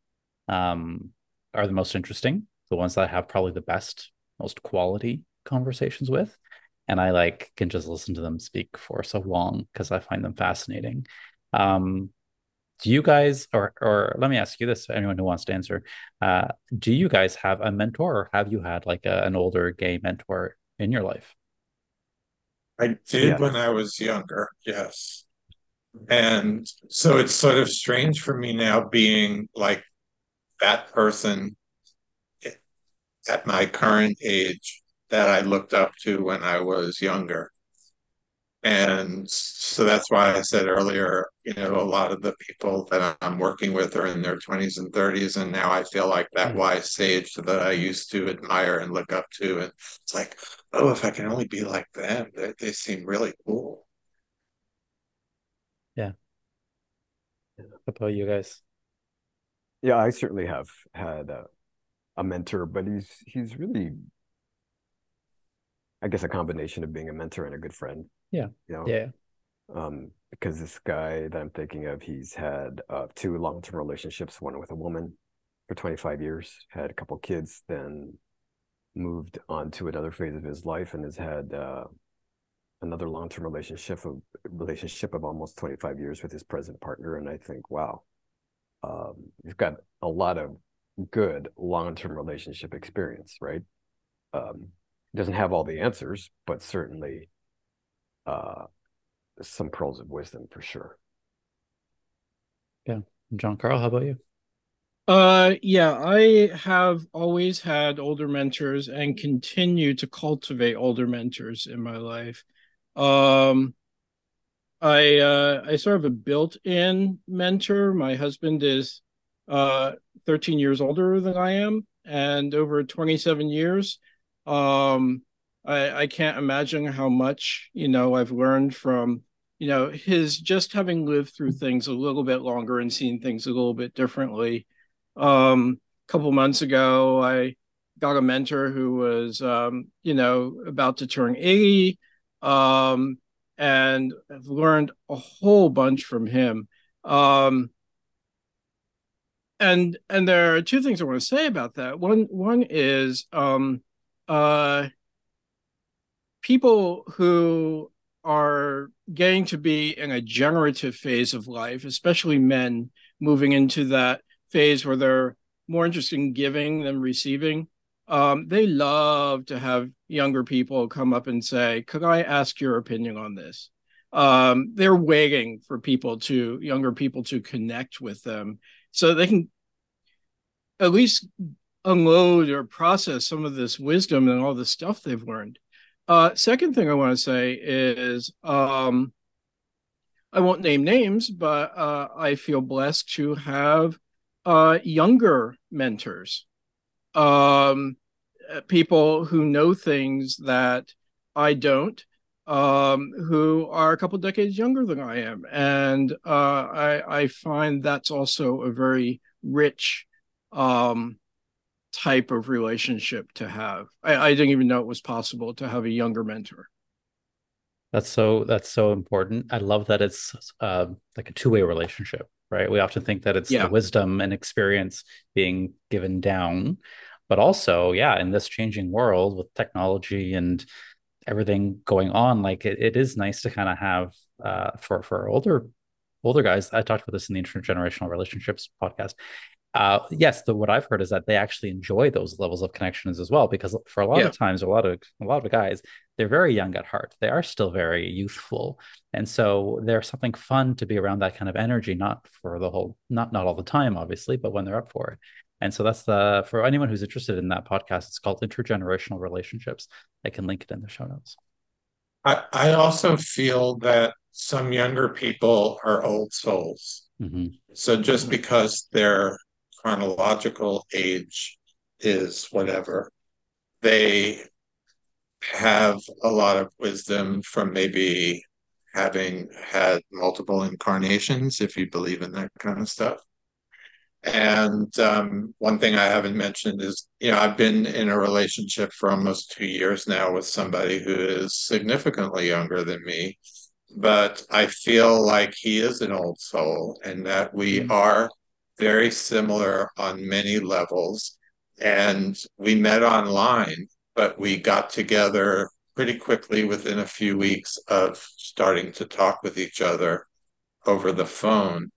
um, are the most interesting, the ones that I have probably the best, most quality conversations with and I like can just listen to them speak for so long because I find them fascinating. Um, do you guys, or or let me ask you this: anyone who wants to answer, uh, do you guys have a mentor, or have you had like a, an older gay mentor in your life? I did yeah. when I was younger, yes. And so it's sort of strange for me now being like that person at my current age that I looked up to when I was younger. And so that's why I said earlier, you know, a lot of the people that I'm working with are in their 20s and 30s. And now I feel like that mm-hmm. wise sage that I used to admire and look up to. And it's like, oh, if I can only be like them, they, they seem really cool. Yeah. How about you guys? Yeah, I certainly have had a, a mentor, but he's he's really I guess a combination of being a mentor and a good friend. Yeah. You know? Yeah. Um, because this guy that I'm thinking of, he's had uh, two long-term relationships, one with a woman for 25 years, had a couple kids, then moved on to another phase of his life and has had uh, another long-term relationship of relationship of almost 25 years with his present partner. And I think, wow, um, you've got a lot of good long-term relationship experience, right? Um, doesn't have all the answers, but certainly uh, some pearls of wisdom for sure. Yeah. Jon Carl, how about you? Uh yeah, I have always had older mentors and continue to cultivate older mentors in my life. Um I uh I sort of a built-in mentor. My husband is uh 13 years older than I am and over 27 years um, I, I can't imagine how much, you know, I've learned from, you know, his just having lived through things a little bit longer and seen things a little bit differently. Um, a couple months ago, I got a mentor who was, um, you know, about to turn 80. Um, and I've learned a whole bunch from him. Um, and and there are two things I want to say about that. One one is um, uh, people who are getting to be in a generative phase of life, especially men moving into that phase where they're more interested in giving than receiving. Um, they love to have younger people come up and say, "Could I ask your opinion on this?" Um, they're waiting for people to younger people to connect with them so they can at least unload or process some of this wisdom and all the stuff they've learned. Uh, second thing I want to say is um, I won't name names, but uh, I feel blessed to have uh, younger mentors, um, people who know things that I don't, um, who are a couple decades younger than I am, and uh, I, I find that's also a very rich um, type of relationship to have. I, I didn't even know it was possible to have a younger mentor. That's so that's so important. I love that it's uh, like a two-way relationship, right? We often think that it's yeah. the wisdom and experience being given down, but also, yeah, in this changing world with technology and everything going on, like it, it is nice to kind of have uh, for for older older guys. I talked about this in the intergenerational relationships podcast uh, yes, the, what I've heard is that they actually enjoy those levels of connections as well, because for a lot yeah. of times, a lot of a lot of guys, they're very young at heart. They are still very youthful, and so there's something fun to be around that kind of energy. Not for the whole, not not all the time, obviously, but when they're up for it. And so that's the for anyone who's interested in that podcast. It's called Intergenerational Relationships. I can link it in the show notes. I I also feel that some younger people are old souls. Mm-hmm. So just because they're chronological age is whatever. They have a lot of wisdom from maybe having had multiple incarnations, if you believe in that kind of stuff. And um, one thing I haven't mentioned is, you know, I've been in a relationship for almost two years now with somebody who is significantly younger than me. But I feel like he is an old soul and that we mm-hmm. are very similar on many levels. And we met online, but we got together pretty quickly within a few weeks of starting to talk with each other over the phone.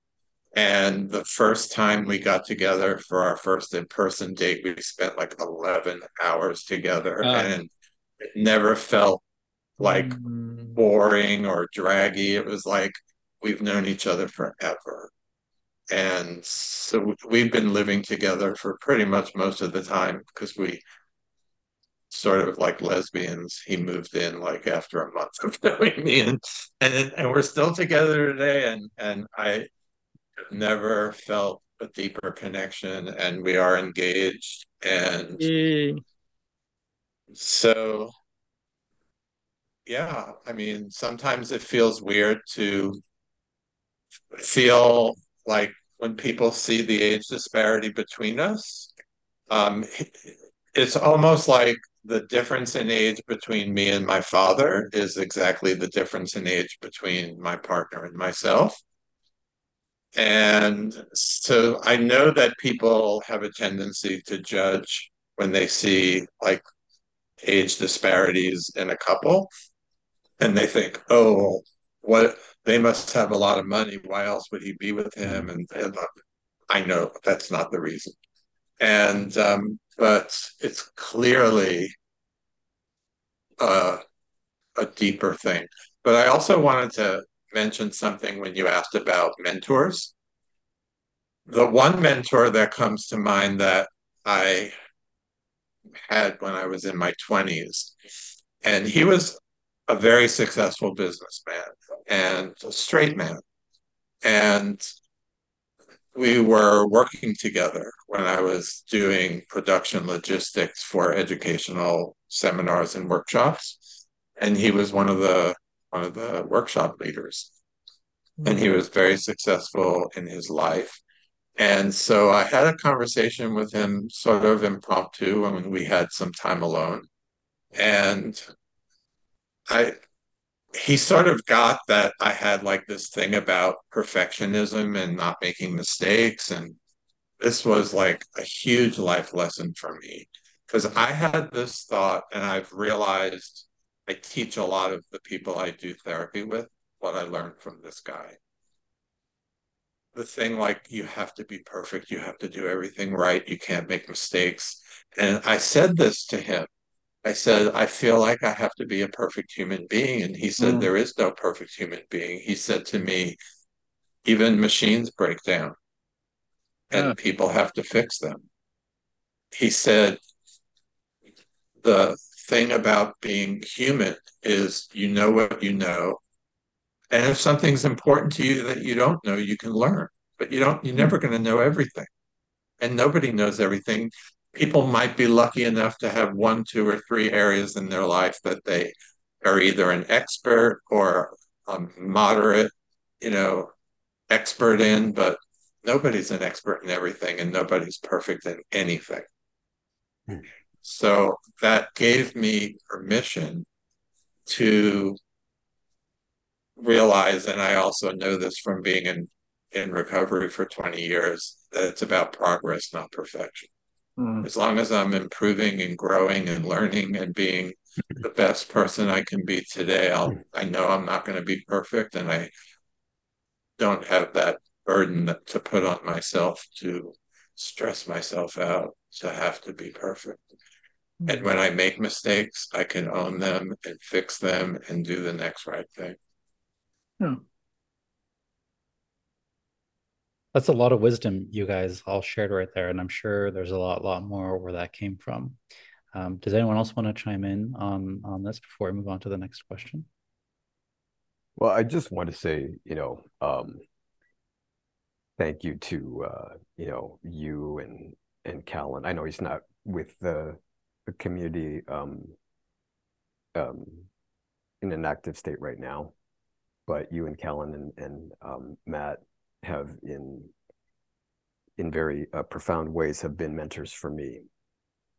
And the first time we got together for our first in person date, we spent like 11 hours together. Uh, and it never felt like mm. boring or draggy. It was like we've known each other forever and so we've been living together for pretty much most of the time because we sort of like lesbians. He moved in like after a month of knowing me and and, and we're still together today. And and i never felt a deeper connection and we are engaged. And mm. so yeah i mean sometimes it feels weird to feel like when people see the age disparity between us, um, it's almost like the difference in age between me and my father is exactly the difference in age between my partner and myself. And so I know that people have a tendency to judge when they see like age disparities in a couple. And they think, oh, what they must have a lot of money. Why else would he be with him? And, and I know that's not the reason. And um, but it's clearly a, a deeper thing. But I also wanted to mention something when you asked about mentors. The one mentor that comes to mind that I had when I was in my 20s, and he was a very successful businessman and a straight man. And we were working together when I was doing production logistics for educational seminars and workshops. And he was one of the one of the workshop leaders. And he was very successful in his life. And so I had a conversation with him sort of impromptu when we had some time alone. And I he sort of got that I had like this thing about perfectionism and not making mistakes. And this was like a huge life lesson for me because I had this thought and I've realized I teach a lot of the people I do therapy with what I learned from this guy. The thing like you have to be perfect, you have to do everything right, you can't make mistakes. And I said this to him I said, I feel like I have to be a perfect human being. And he said, mm. There is no perfect human being. He said to me, Even machines break down and yeah. people have to fix them. He said, The thing about being human is you know what you know. And if something's important to you that you don't know, you can learn, but you don't, you're hmm. never going to know everything. And nobody knows everything people might be lucky enough to have one, two, or three areas in their life that they are either an expert or a moderate, you know, expert in, but nobody's an expert in everything and nobody's perfect in anything. Hmm. So that gave me permission to realize, and I also know this from being in, in recovery for 20 years, that it's about progress, not perfection. Mm. As long as I'm improving and growing and learning and being the best person I can be today, I'll I know I'm not going to be perfect and I don't have that burden to put on myself to stress myself out to have to be perfect. Mm. And when I make mistakes, I can own them and fix them and do the next right thing. Yeah. That's a lot of wisdom you guys all shared right there, and I'm sure there's a lot, lot more where that came from. Um, does anyone else want to chime in on on this before we move on to the next question? Well, I just want to say, you know, um, thank you to uh, you know you and and Callan. I know he's not with the, the community um, um, in an active state right now, but you and Callan and, and um, Matt have in in very uh, profound ways have been mentors for me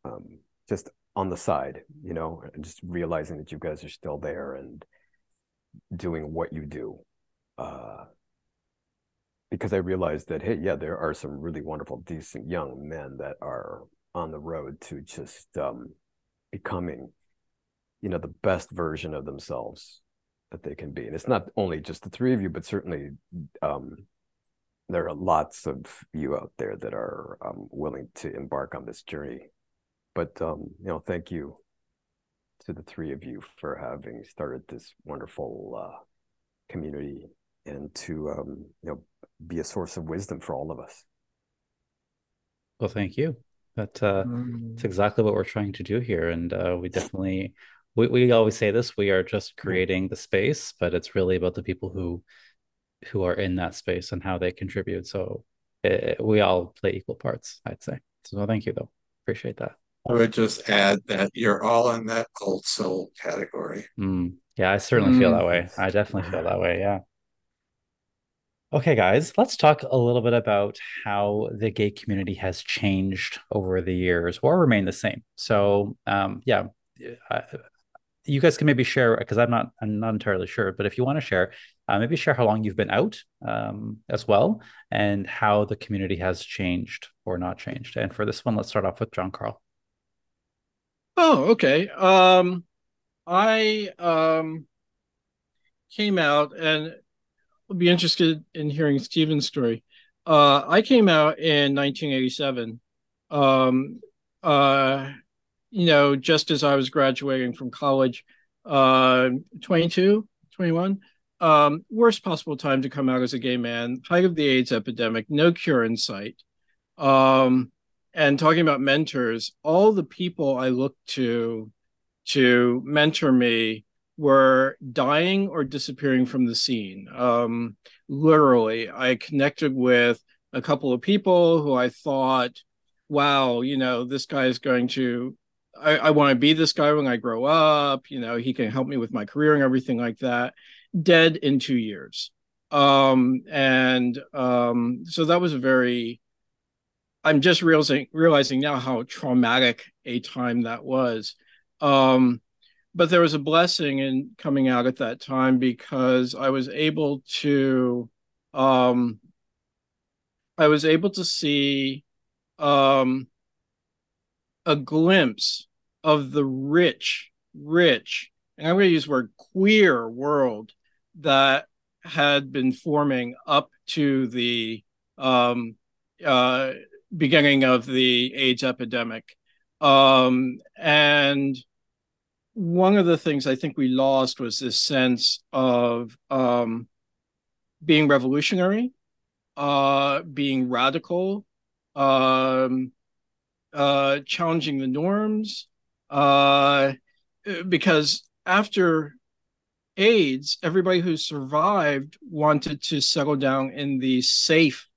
um, just on the side you know just realizing that you guys are still there and doing what you do uh, because i realized that hey yeah there are some really wonderful decent young men that are on the road to just um, becoming you know the best version of themselves that they can be. And it's not only just the three of you but certainly um, there are lots of you out there that are um, willing to embark on this journey. But um, you know, thank you to the three of you for having started this wonderful uh, community and to um, you know be a source of wisdom for all of us. Well, thank you. That uh, mm. that's exactly what we're trying to do here, and uh, we definitely we we always say this: we are just creating the space, but it's really about the people who who are in that space and how they contribute. So it, eh, we all play equal parts, I'd say. So thank you, though. Appreciate that. I would just add that you're all in that old soul category. Mm, yeah, I certainly mm. feel that way. I definitely feel that way. Yeah. Okay, guys, let's talk a little bit about how the gay community has changed over the years or remained the same. So, um, yeah, I, you guys can maybe share because I'm not I'm not entirely sure, but if you want to share, uh, maybe share how long you've been out um, as well and how the community has changed or not changed. And for this one, let's start off with Jon Carl. Oh, okay. Um, I um, came out and would be interested in hearing Steven's story. Uh, I came out in 1987. Um, uh, you know, just as I was graduating from college, uh, 22, 21, um, worst possible time to come out as a gay man, height of the AIDS epidemic, no cure in sight. Um, and talking about mentors, all the people I looked to to mentor me were dying or disappearing from the scene. Um, literally, I connected with a couple of people who I thought, wow, you know, this guy is going to I, I want to be this guy when I grow up. You know, he can help me with my career and everything like that. Dead in two years. Um, and um, so that was a very, I'm just realizing realizing now how traumatic a time that was. Um, but there was a blessing in coming out at that time because I was able to um, I was able to see um, a glimpse of the rich, rich, and I'm going to use the word queer world that had been forming up to the um, uh, beginning of the AIDS epidemic. Um, and one of the things I think we lost was this sense of um, being revolutionary, uh, being radical, um, uh, challenging the norms, uh, because after AIDS, everybody who survived wanted to settle down in these safe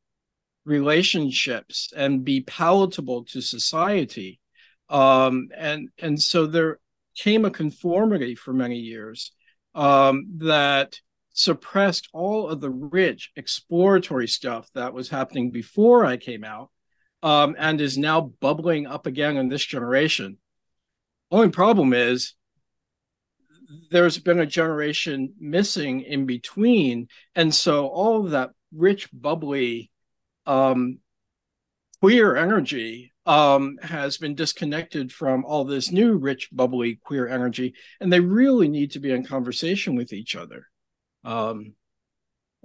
relationships and be palatable to society. Um, and and so there came a conformity for many years um, that suppressed all of the rich exploratory stuff that was happening before I came out um, and is now bubbling up again in this generation. Only problem is there's been a generation missing in between. And so all of that rich, bubbly, um, queer energy um, has been disconnected from all this new, rich, bubbly, queer energy. And they really need to be in conversation with each other. Um,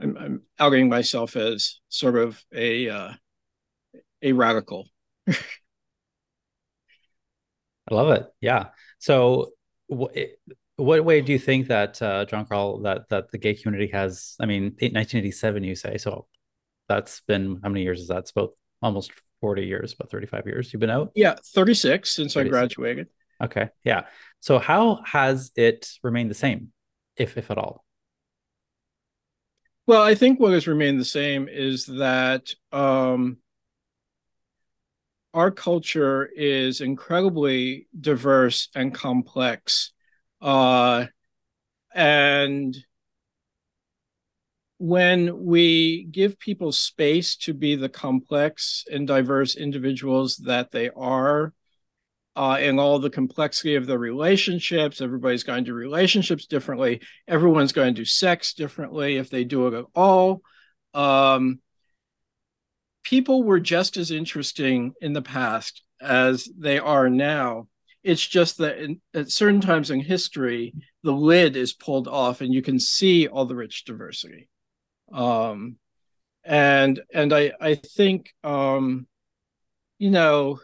I'm, I'm outing myself as sort of a uh, a radical. I love it. Yeah. So, what way do you think that uh, Jon Carl that that the gay community has? I mean, 1987, you say so. That's been how many years is that? It's about almost 40 years, about 35 years. You've been out. Yeah, 36 since 36. I graduated. Okay. Yeah. So, how has it remained the same, if if at all? Well, I think what has remained the same is that um, our culture is incredibly diverse and complex. Uh, and when we give people space to be the complex and diverse individuals that they are, uh, and all the complexity of the relationships. Everybody's going to relationships differently. Everyone's going to do sex differently if they do it at all. Um, people were just as interesting in the past as they are now. It's just that in, at certain times in history, the lid is pulled off and you can see all the rich diversity. Um, and and I I think um, you know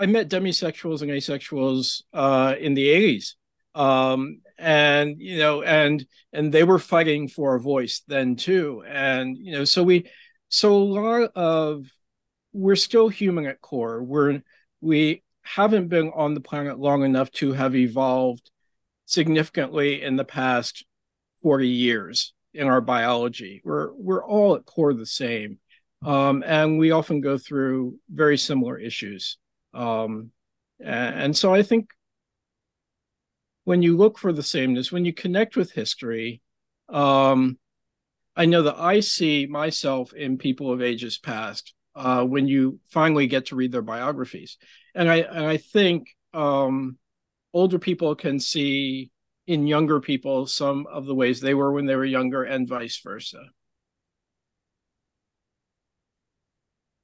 I met demisexuals and asexuals uh, in the 80s. Um, and you know, and and they were fighting for a voice then too. And you know, so we so a lot of we're still human at core. We're we haven't been on the planet long enough to have evolved significantly in the past 40 years in our biology. We're we're all at core the same. Um, and we often go through very similar issues. Um, and so I think when you look for the sameness, when you connect with history, um, I know that I see myself in people of ages past uh, when you finally get to read their biographies, and I and I think um, older people can see in younger people some of the ways they were when they were younger, and vice versa.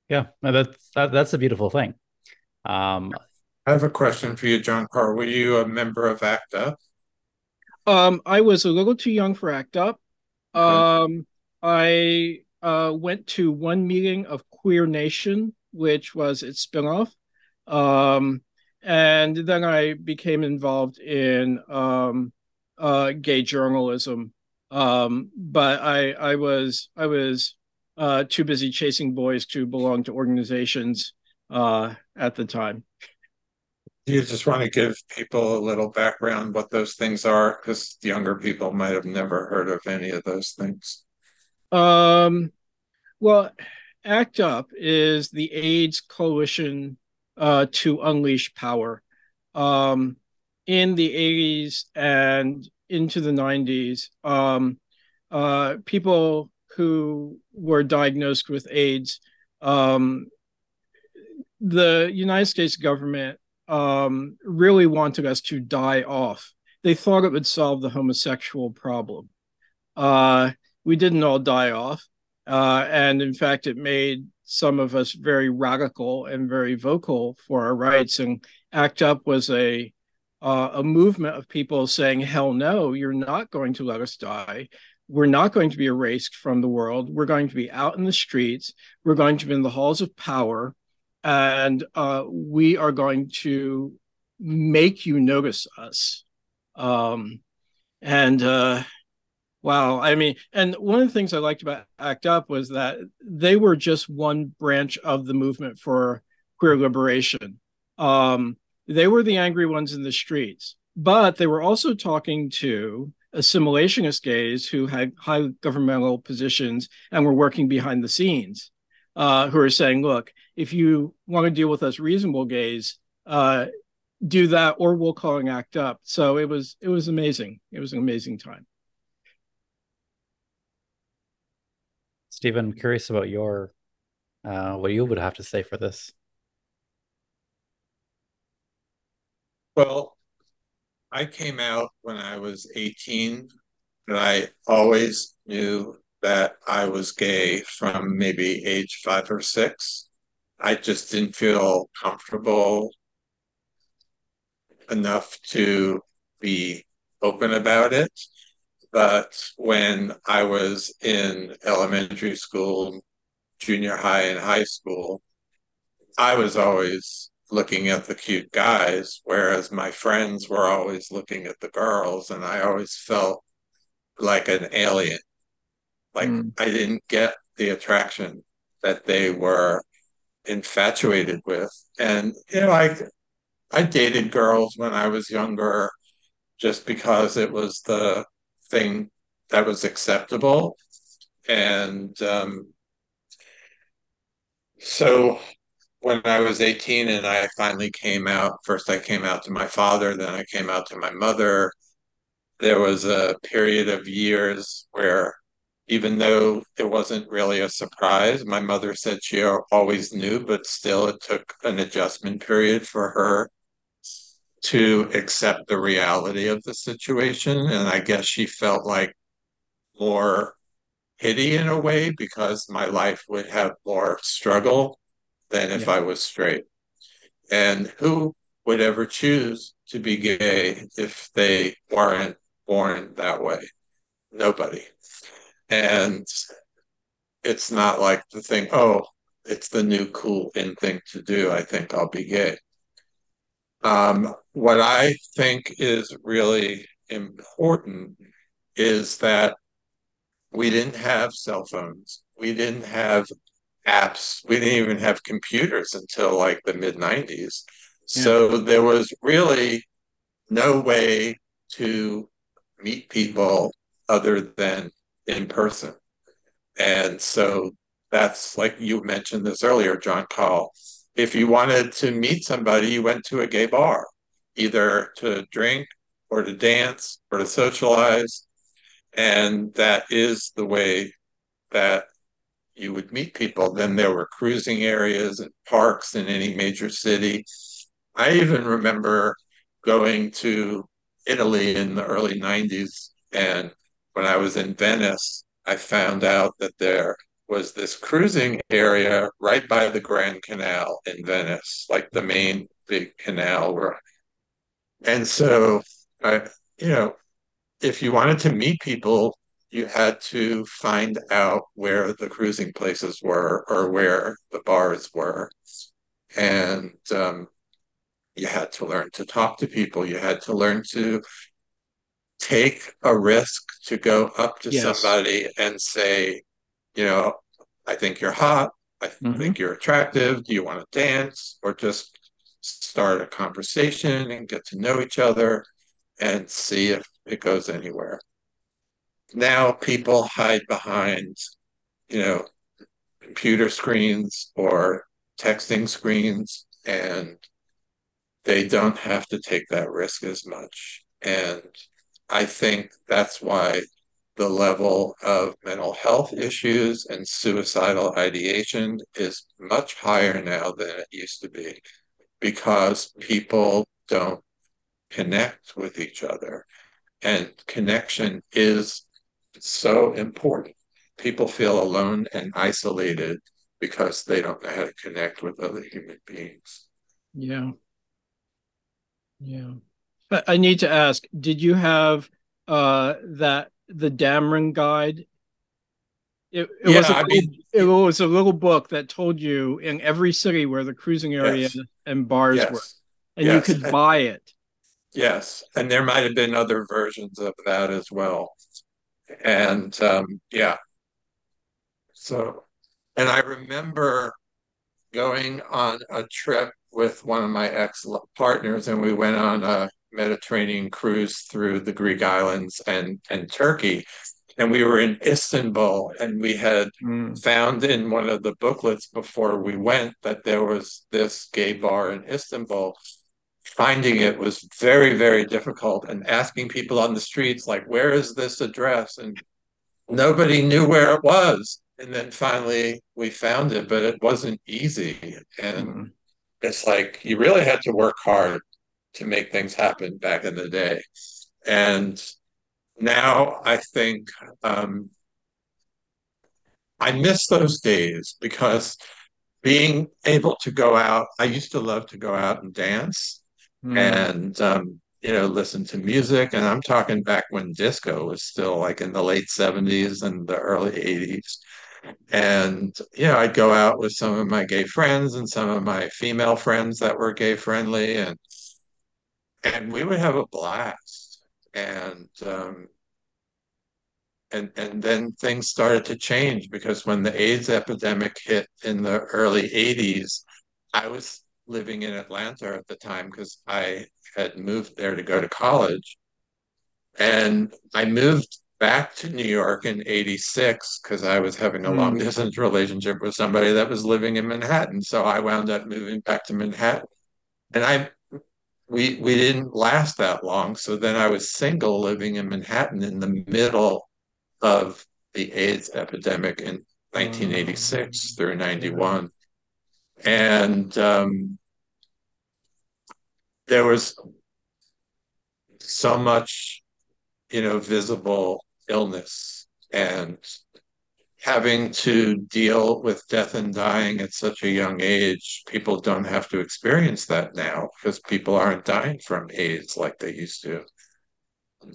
Yeah, that's that, that's a beautiful thing. Um, I have a question for you, Jon Carl. Were you a member of ACT UP? Um, I was a little too young for ACT UP. Um, I uh, went to one meeting of Queer Nation, which was its spinoff. Um, and then I became involved in um, uh, gay journalism. Um, but I, I was I was uh, too busy chasing boys to belong to organizations uh, at the time. Do you just want to give people a little background what those things are? Because younger people might have never heard of any of those things. Um, well, ACT UP is the AIDS coalition uh, to unleash power. Um, in the 80s and into the 90s, um, uh, people who were diagnosed with AIDS um, the United States government um, really wanted us to die off. They thought it would solve the homosexual problem. Uh, we didn't all die off. Uh, and in fact, it made some of us very radical and very vocal for our rights. And ACT UP was a uh, a movement of people saying, "Hell no, you're not going to let us die. We're not going to be erased from the world. We're going to be out in the streets. We're going to be in the halls of power, and uh, we are going to make you notice us." Um, and uh, Wow. I mean, and one of the things I liked about ACT UP was that they were just one branch of the movement for queer liberation. Um, they were the angry ones in the streets, but they were also talking to assimilationist gays who had high governmental positions and were working behind the scenes, uh, who are saying, look, if you want to deal with us reasonable gays, uh, do that or we'll call an act up. So it was it was amazing. It was an amazing time. Steven, I'm curious about your uh, what you would have to say for this. Well, I came out when I was 18, and I always knew that I was gay from maybe age five or six. I just didn't feel comfortable enough to be open about it. But when I was in elementary school, junior high, and high school, I was always looking at the cute guys, whereas my friends were always looking at the girls, and I always felt like an alien. Like mm. I didn't get the attraction that they were infatuated with. And you know, I I dated girls when I was younger just because it was the thing that was acceptable. And um, so when I was 18 and I finally came out, first I came out to my father, then I came out to my mother. There was a period of years where, even though it wasn't really a surprise, my mother said she always knew, but still it took an adjustment period for her to accept the reality of the situation. And I guess she felt like more pity in a way because my life would have more struggle than if yeah. I was straight. And who would ever choose to be gay if they weren't born that way? Nobody. And it's not like the thing, oh, it's the new cool in thing to do. I think I'll be gay. Um, what I think is really important is that we didn't have cell phones. We didn't have apps. We didn't even have computers until like the mid 90s. Yeah. So there was really no way to meet people other than in person. And so that's like you mentioned this earlier, Jon Carl if you wanted to meet somebody, you went to a gay bar, either to drink or to dance or to socialize. And that is the way that you would meet people. Then there were cruising areas and parks in any major city. I even remember going to Italy in the early 90s. And when I was in Venice, I found out that there was this cruising area right by the Grand Canal in Venice, like the main big canal. Where, and so, I, you know, if you wanted to meet people, you had to find out where the cruising places were or where the bars were. And um, you had to learn to talk to people. You had to learn to take a risk to go up to yes. somebody and say, you know, I think you're hot. I mm-hmm. think you're attractive. Do you want to dance or just start a conversation and get to know each other and see if it goes anywhere? Now people hide behind, you know, computer screens or texting screens and they don't have to take that risk as much. And I think that's why the level of mental health issues and suicidal ideation is much higher now than it used to be. because people don't connect with each other. And connection is so important. People feel alone and isolated because they don't know how to connect with other human beings. Yeah. Yeah. But I need to ask, did you have uh that the Damron guide? It, it yeah, was a little, mean, it was a little book that told you in every city where the cruising area yes. and bars yes. were. And yes. you could and, buy it. Yes. And there might have been other versions of that as well. And um, yeah. So and I remember going on a trip with one of my ex partners, and we went on a Mediterranean cruise through the Greek islands and, and Turkey. And we were in Istanbul, and we had mm. found in one of the booklets before we went that there was this gay bar in Istanbul. Finding it was very, very difficult, and asking people on the streets, like, where is this address? And nobody knew where it was and then finally we found it, but it wasn't easy. And mm-hmm. it's like you really had to work hard to make things happen back in the day. And now I think um, I miss those days because being able to go out, I used to love to go out and dance. Mm. And um, you know, listen to music. And I'm talking back when disco was still like in the late 70s and the early 80s. And, you know, I'd go out with some of my gay friends and some of my female friends that were gay friendly and and we would have a blast. And um, and and then things started to change because when the AIDS epidemic hit in the early 80s, I was living in Atlanta at the time because I had moved there to go to college. And I moved back to New York in 86 because I was having a long hmm. distance relationship with somebody that was living in Manhattan. So I wound up moving back to Manhattan. And I we we didn't last that long. So then I was single living in Manhattan in the middle of the AIDS epidemic in 1986 through 91. And um, there was so much you know visible illness and having to deal with death and dying at such a young age, people don't have to experience that now because people aren't dying from AIDS like they used to.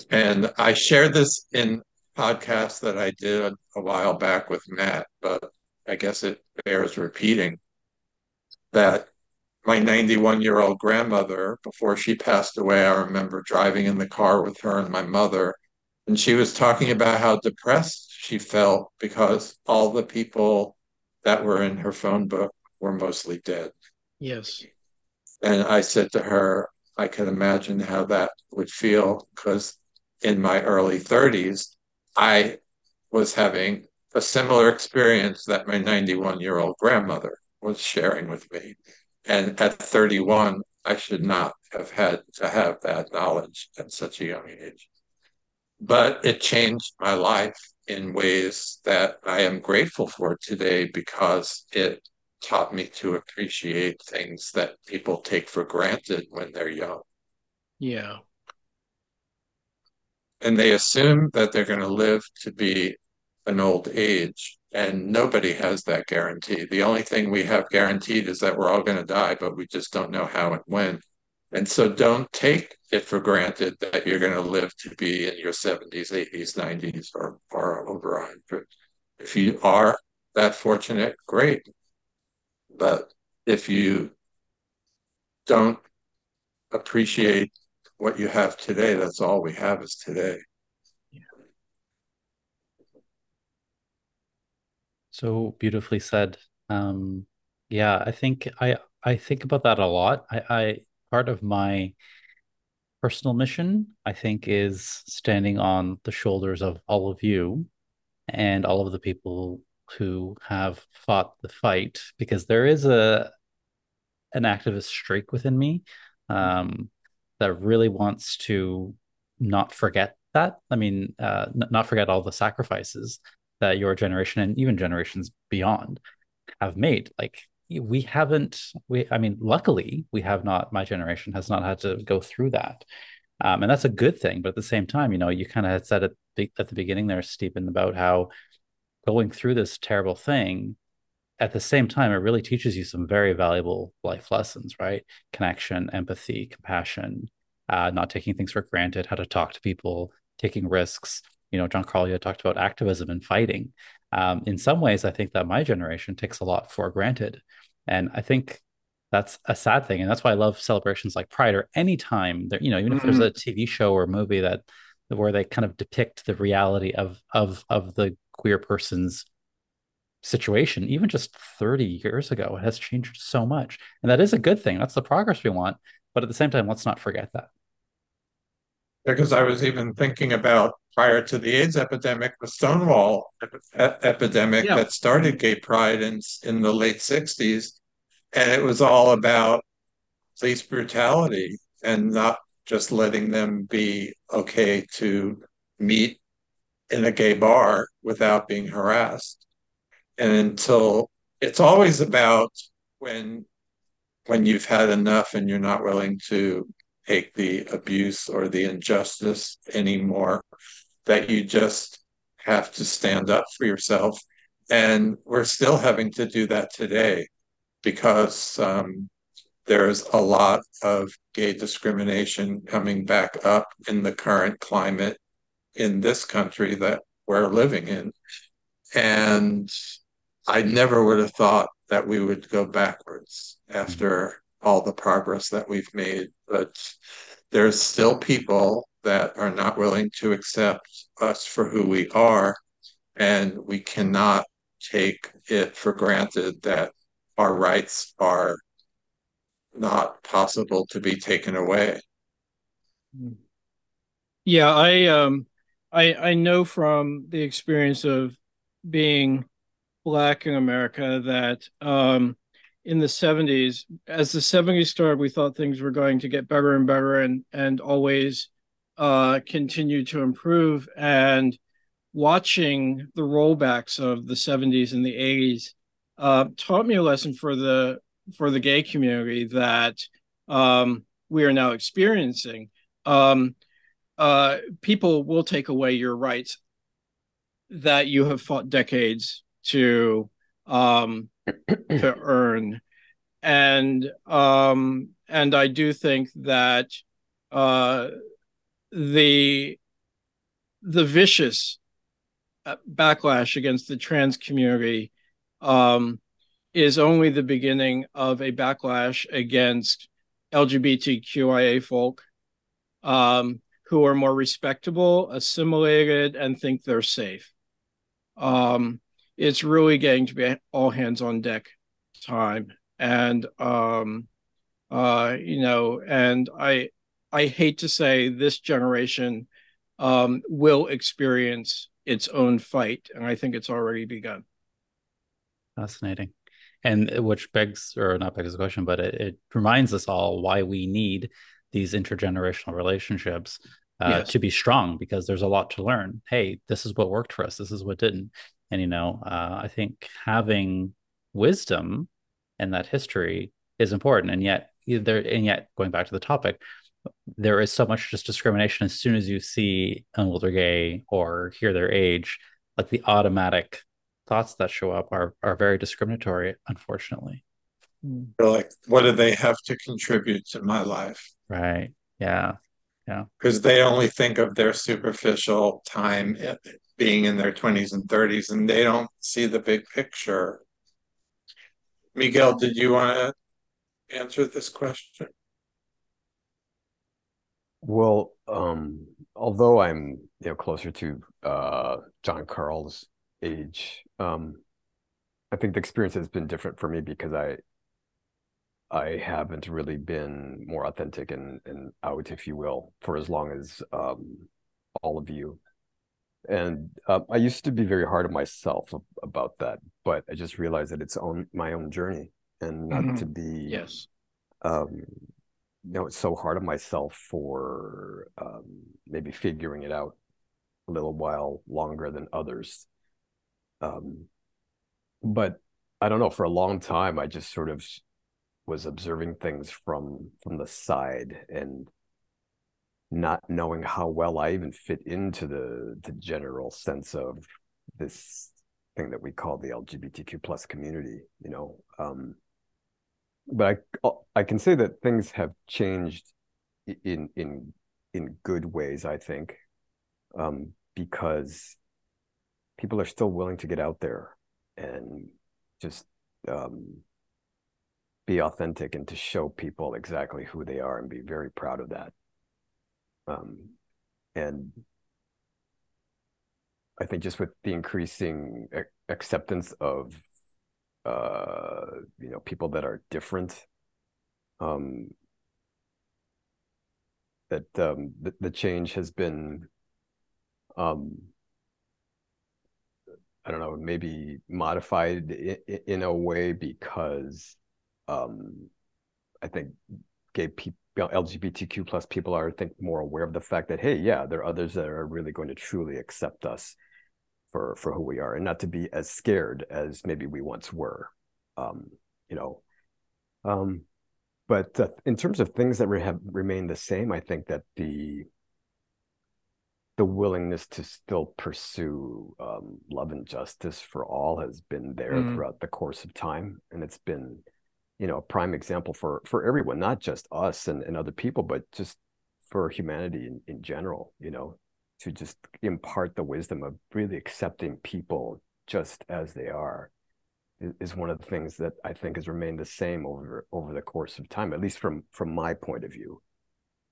And I shared this in podcast that I did a while back with Matt, but I guess it bears repeating that my 91 year old grandmother, before she passed away, I remember driving in the car with her and my mother and she was talking about how depressed she felt because all the people that were in her phone book were mostly dead. Yes. And I said to her, I can imagine how that would feel because in my early 30s, I was having a similar experience that my 91 year old grandmother was sharing with me. And at 31, I should not have had to have that knowledge at such a young age but it changed my life in ways that I am grateful for today because it taught me to appreciate things that people take for granted when they're young. Yeah. And they assume that they're going to live to be an old age, and nobody has that guarantee. The only thing we have guaranteed is that we're all going to die, but we just don't know how and when. And so don't take it for granted that you're going to live to be in your 70s, 80s, 90s, or, or over 100. If you are that fortunate, great. But if you don't appreciate what you have today, that's all we have is today. So beautifully said. Um, yeah, I think I I think about that a lot. I, I part of my personal mission, I think, is standing on the shoulders of all of you and all of the people who have fought the fight, because there is a an activist streak within me um, that really wants to not forget that. I mean, uh, n- not forget all the sacrifices that your generation and even generations beyond have made. Like we haven't we i mean luckily we have not my generation has not had to go through that. Um, and that's a good thing but at the same time you know you kind of had said at the, at the beginning there steven about how going through this terrible thing at the same time it really teaches you some very valuable life lessons right? Connection empathy compassion uh, not taking things for granted how to talk to people taking risks. You know jon carl you talked about activism and fighting. Um, in some ways i think that my generation takes a lot for granted and I think that's a sad thing. And that's why I love celebrations like Pride or any time there, you know, even mm-hmm. if there's mm-hmm. a TV show or movie that where they kind of depict the reality of of of the queer person's situation, even just 30 years ago, it has changed so much. And that is a good thing. That's the progress we want. But at the same time, let's not forget that. Because I was even thinking about prior to the AIDS epidemic, the Stonewall ep- epidemic yeah. that started gay pride in, in the late 60s. And it was all about police brutality and not just letting them be okay to meet in a gay bar without being harassed. And until it's always about when when you've had enough and you're not willing to take the abuse or the injustice anymore that you just have to stand up for yourself. And we're still having to do that today because um, there's a lot of gay discrimination coming back up in the current climate in this country that we're living in. And I never would have thought that we would go backwards after all the progress that we've made. But there's still people that are not willing to accept us for who we are. And we cannot take it for granted that our rights are not possible to be taken away. Yeah, I um I I know from the experience of being black in America that um in the 70s as the 70s started we thought things were going to get better and better and and always uh, continue to improve. And watching the rollbacks of the 70s and the 80s uh, taught me a lesson for the for the gay community that um, we are now experiencing. Um, uh, people will take away your rights that you have fought decades to um, to earn, and um, and I do think that uh, the the vicious uh, backlash against the trans community um, is only the beginning of a backlash against LGBTQIA folk um, who are more respectable, assimilated, and think they're safe. Um, it's really getting to be all hands on deck time, and um, uh, you know, and I I hate to say this generation um, will experience its own fight, and I think it's already begun. Fascinating, and which begs, or not begs the question, but it, it reminds us all why we need these intergenerational relationships uh, yes. to be strong, because there's a lot to learn. Hey, this is what worked for us. This is what didn't, and you know, uh, I think having wisdom and that history is important, and yet there, and yet going back to the topic there is so much just discrimination as soon as you see an older gay or hear their age like the automatic thoughts that show up are are very discriminatory unfortunately. Hmm. They're like what do they have to contribute to my life? Right. Yeah. Yeah. Because they only think of their superficial time eh, being in their 20s and 30s and they don't see the big picture. Miguel did you want to answer this question well, um, although I'm you know closer to uh, Jon Carl's age, um, I think the experience has been different for me because I I haven't really been more authentic and, and out, if you will, for as long as um, all of you. And uh, I used to be very hard on myself about that, but I just realized that it's on my own journey and not mm-hmm. to be yes um, you know, it's so hard on myself for um, maybe figuring it out a little while longer than others. Um, but I don't know, for a long time, I just sort of was observing things from from the side and not knowing how well I even fit into the the general sense of this thing that we call the LGBTQ plus community, you know. Um, but I I can say that things have changed in in in good ways, I think, um, because people are still willing to get out there and just um, be authentic and to show people exactly who they are and be very proud of that. Um, and I think just with the increasing acceptance of uh, you know people that are different, um, that um, the, the change has been um, I don't know, maybe modified in, in a way because um, I think gay people, LGBTQ plus people are, I think, more aware of the fact that hey, yeah, there are others that are really going to truly accept us for for who we are, and not to be as scared as maybe we once were. Um, you know, um, but uh, in terms of things that re- have remained the same, I think that the the willingness to still pursue um, love and justice for all has been there mm. throughout the course of time, and it's been, you know, a prime example for for everyone, not just us and, and other people, but just for humanity in, in general. You know, to just impart the wisdom of really accepting people just as they are is one of the things that I think has remained the same over over the course of time, at least from from my point of view.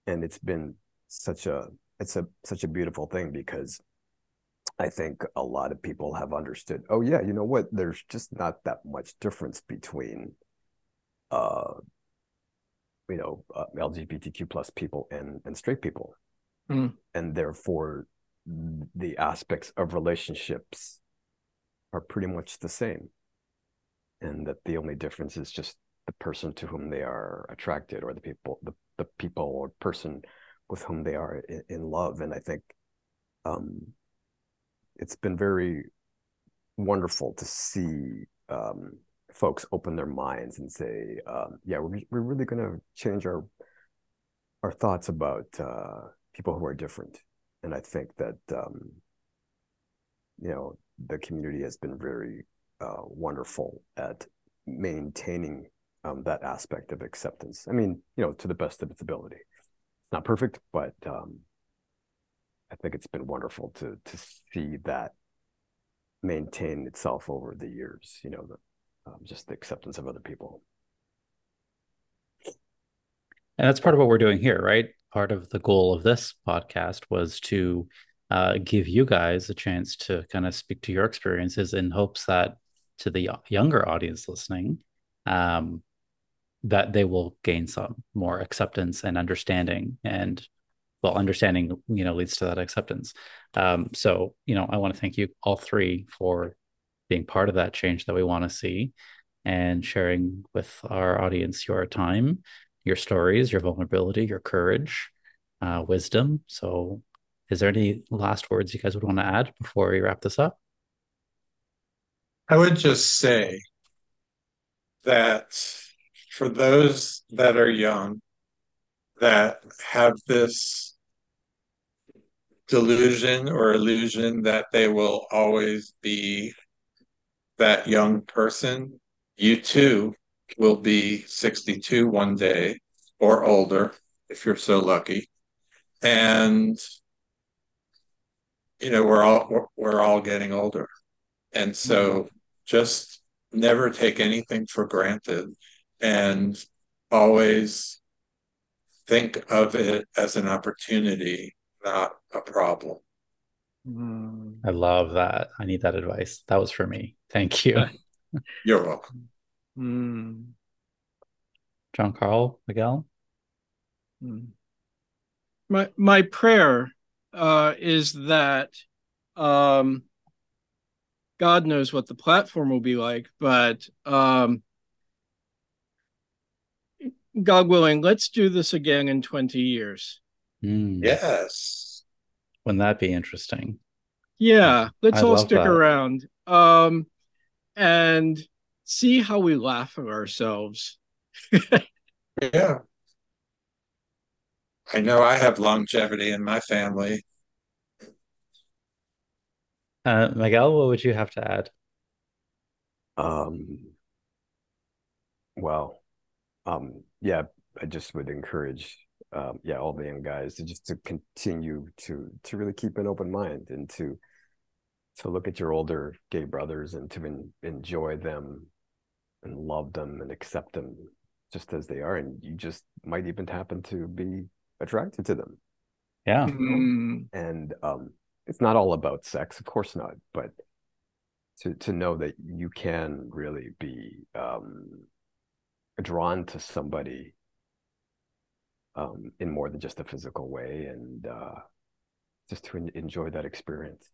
And it's been such a it's a such a beautiful thing because I think a lot of people have understood, oh yeah, you know what? There's just not that much difference between uh you know uh, LGBTQ plus people and and straight people. Mm. And therefore the aspects of relationships are pretty much the same. And that the only difference is just the person to whom they are attracted or the people the, the people or person with whom they are in, in love. And I think um, it's been very wonderful to see um, folks open their minds and say, um, "Yeah, we're we're really going to change our our thoughts about uh, people who are different." And I think that um, you know the community has been very uh, wonderful at maintaining um, that aspect of acceptance. I mean, you know, to the best of its ability It's not perfect, but um, I think it's been wonderful to to see that maintain itself over the years. You know, the, um, just the acceptance of other people. And that's part of what we're doing here, right? Part of the goal of this podcast was to uh, give you guys a chance to kind of speak to your experiences in hopes that to the younger audience listening, um, that they will gain some more acceptance and understanding and well understanding you know leads to that acceptance. Um, so you know i want to thank you all three for being part of that change that we want to see and sharing with our audience your time your stories your vulnerability your courage uh, wisdom. So is there any last words you guys would want to add before we wrap this up? I would just say that for those that are young that have this delusion or illusion that they will always be that young person, you too will be 62 one day or older if you're so lucky. And you know, we're all we're all getting older. And so mm-hmm. just never take anything for granted and always think of it as an opportunity, not a problem. Hmm. I love that. I need that advice. That was for me. Thank you. You're welcome. Mm. Jon Carl Miguel. Mm. My my prayer uh, is that um, God knows what the platform will be like, but um, God willing, let's do this again in 20 years. Mm. Yes. Wouldn't that be interesting? Yeah, let's I all stick that. around. Um, and see how we laugh at ourselves. yeah. I know I have longevity in my family. Uh, Miguel, what would you have to add? Um, well, um, yeah, I just would encourage, um, yeah, all the young guys to just to continue to to really keep an open mind and to to look at your older gay brothers and to en- enjoy them and love them and accept them just as they are, and you just might even happen to be attracted to them. Yeah. Mm. And um, it's not all about sex, of course not, but to to know that you can really be um, drawn to somebody um, in more than just a physical way, and uh, just to en- enjoy that experience.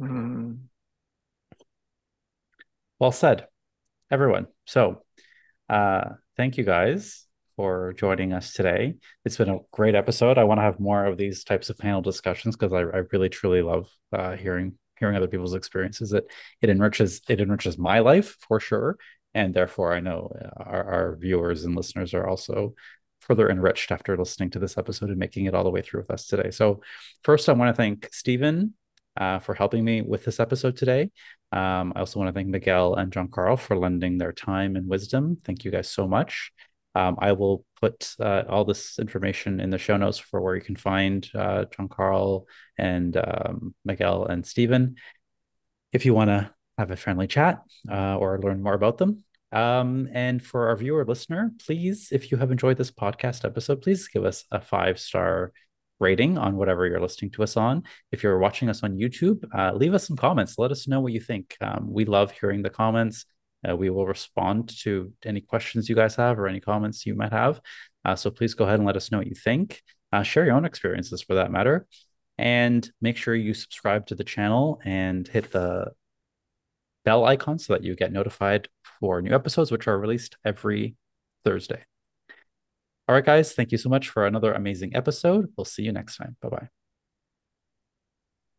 Mm. Well said, everyone. So, uh, thank you guys for joining us today. It's been a great episode. I want to have more of these types of panel discussions because I, I, really truly love uh, hearing hearing other people's experiences. It it enriches it enriches my life for sure, and therefore I know uh, our, our viewers and listeners are also further enriched after listening to this episode and making it all the way through with us today. So, first, I want to thank Steven uh, for helping me with this episode today. Um, I also want to thank Miguel and Jon Carl for lending their time and wisdom. Thank you guys so much. Um, I will put uh, all this information in the show notes for where you can find uh, Jon Carl and um, Miguel and Steven. If you want to have a friendly chat uh, or learn more about them. Um, and for our viewer listener, please, if you have enjoyed this podcast episode, please give us a five star rating on whatever you're listening to us on. If you're watching us on YouTube, uh, leave us some comments. Let us know what you think. Um, we love hearing the comments. Uh, we will respond to any questions you guys have or any comments you might have. Uh, so please go ahead and let us know what you think. Uh, share your own experiences for that matter. And make sure you subscribe to the channel and hit the bell icon so that you get notified for new episodes, which are released every Thursday. All right, guys, thank you so much for another amazing episode. We'll see you next time. Bye bye.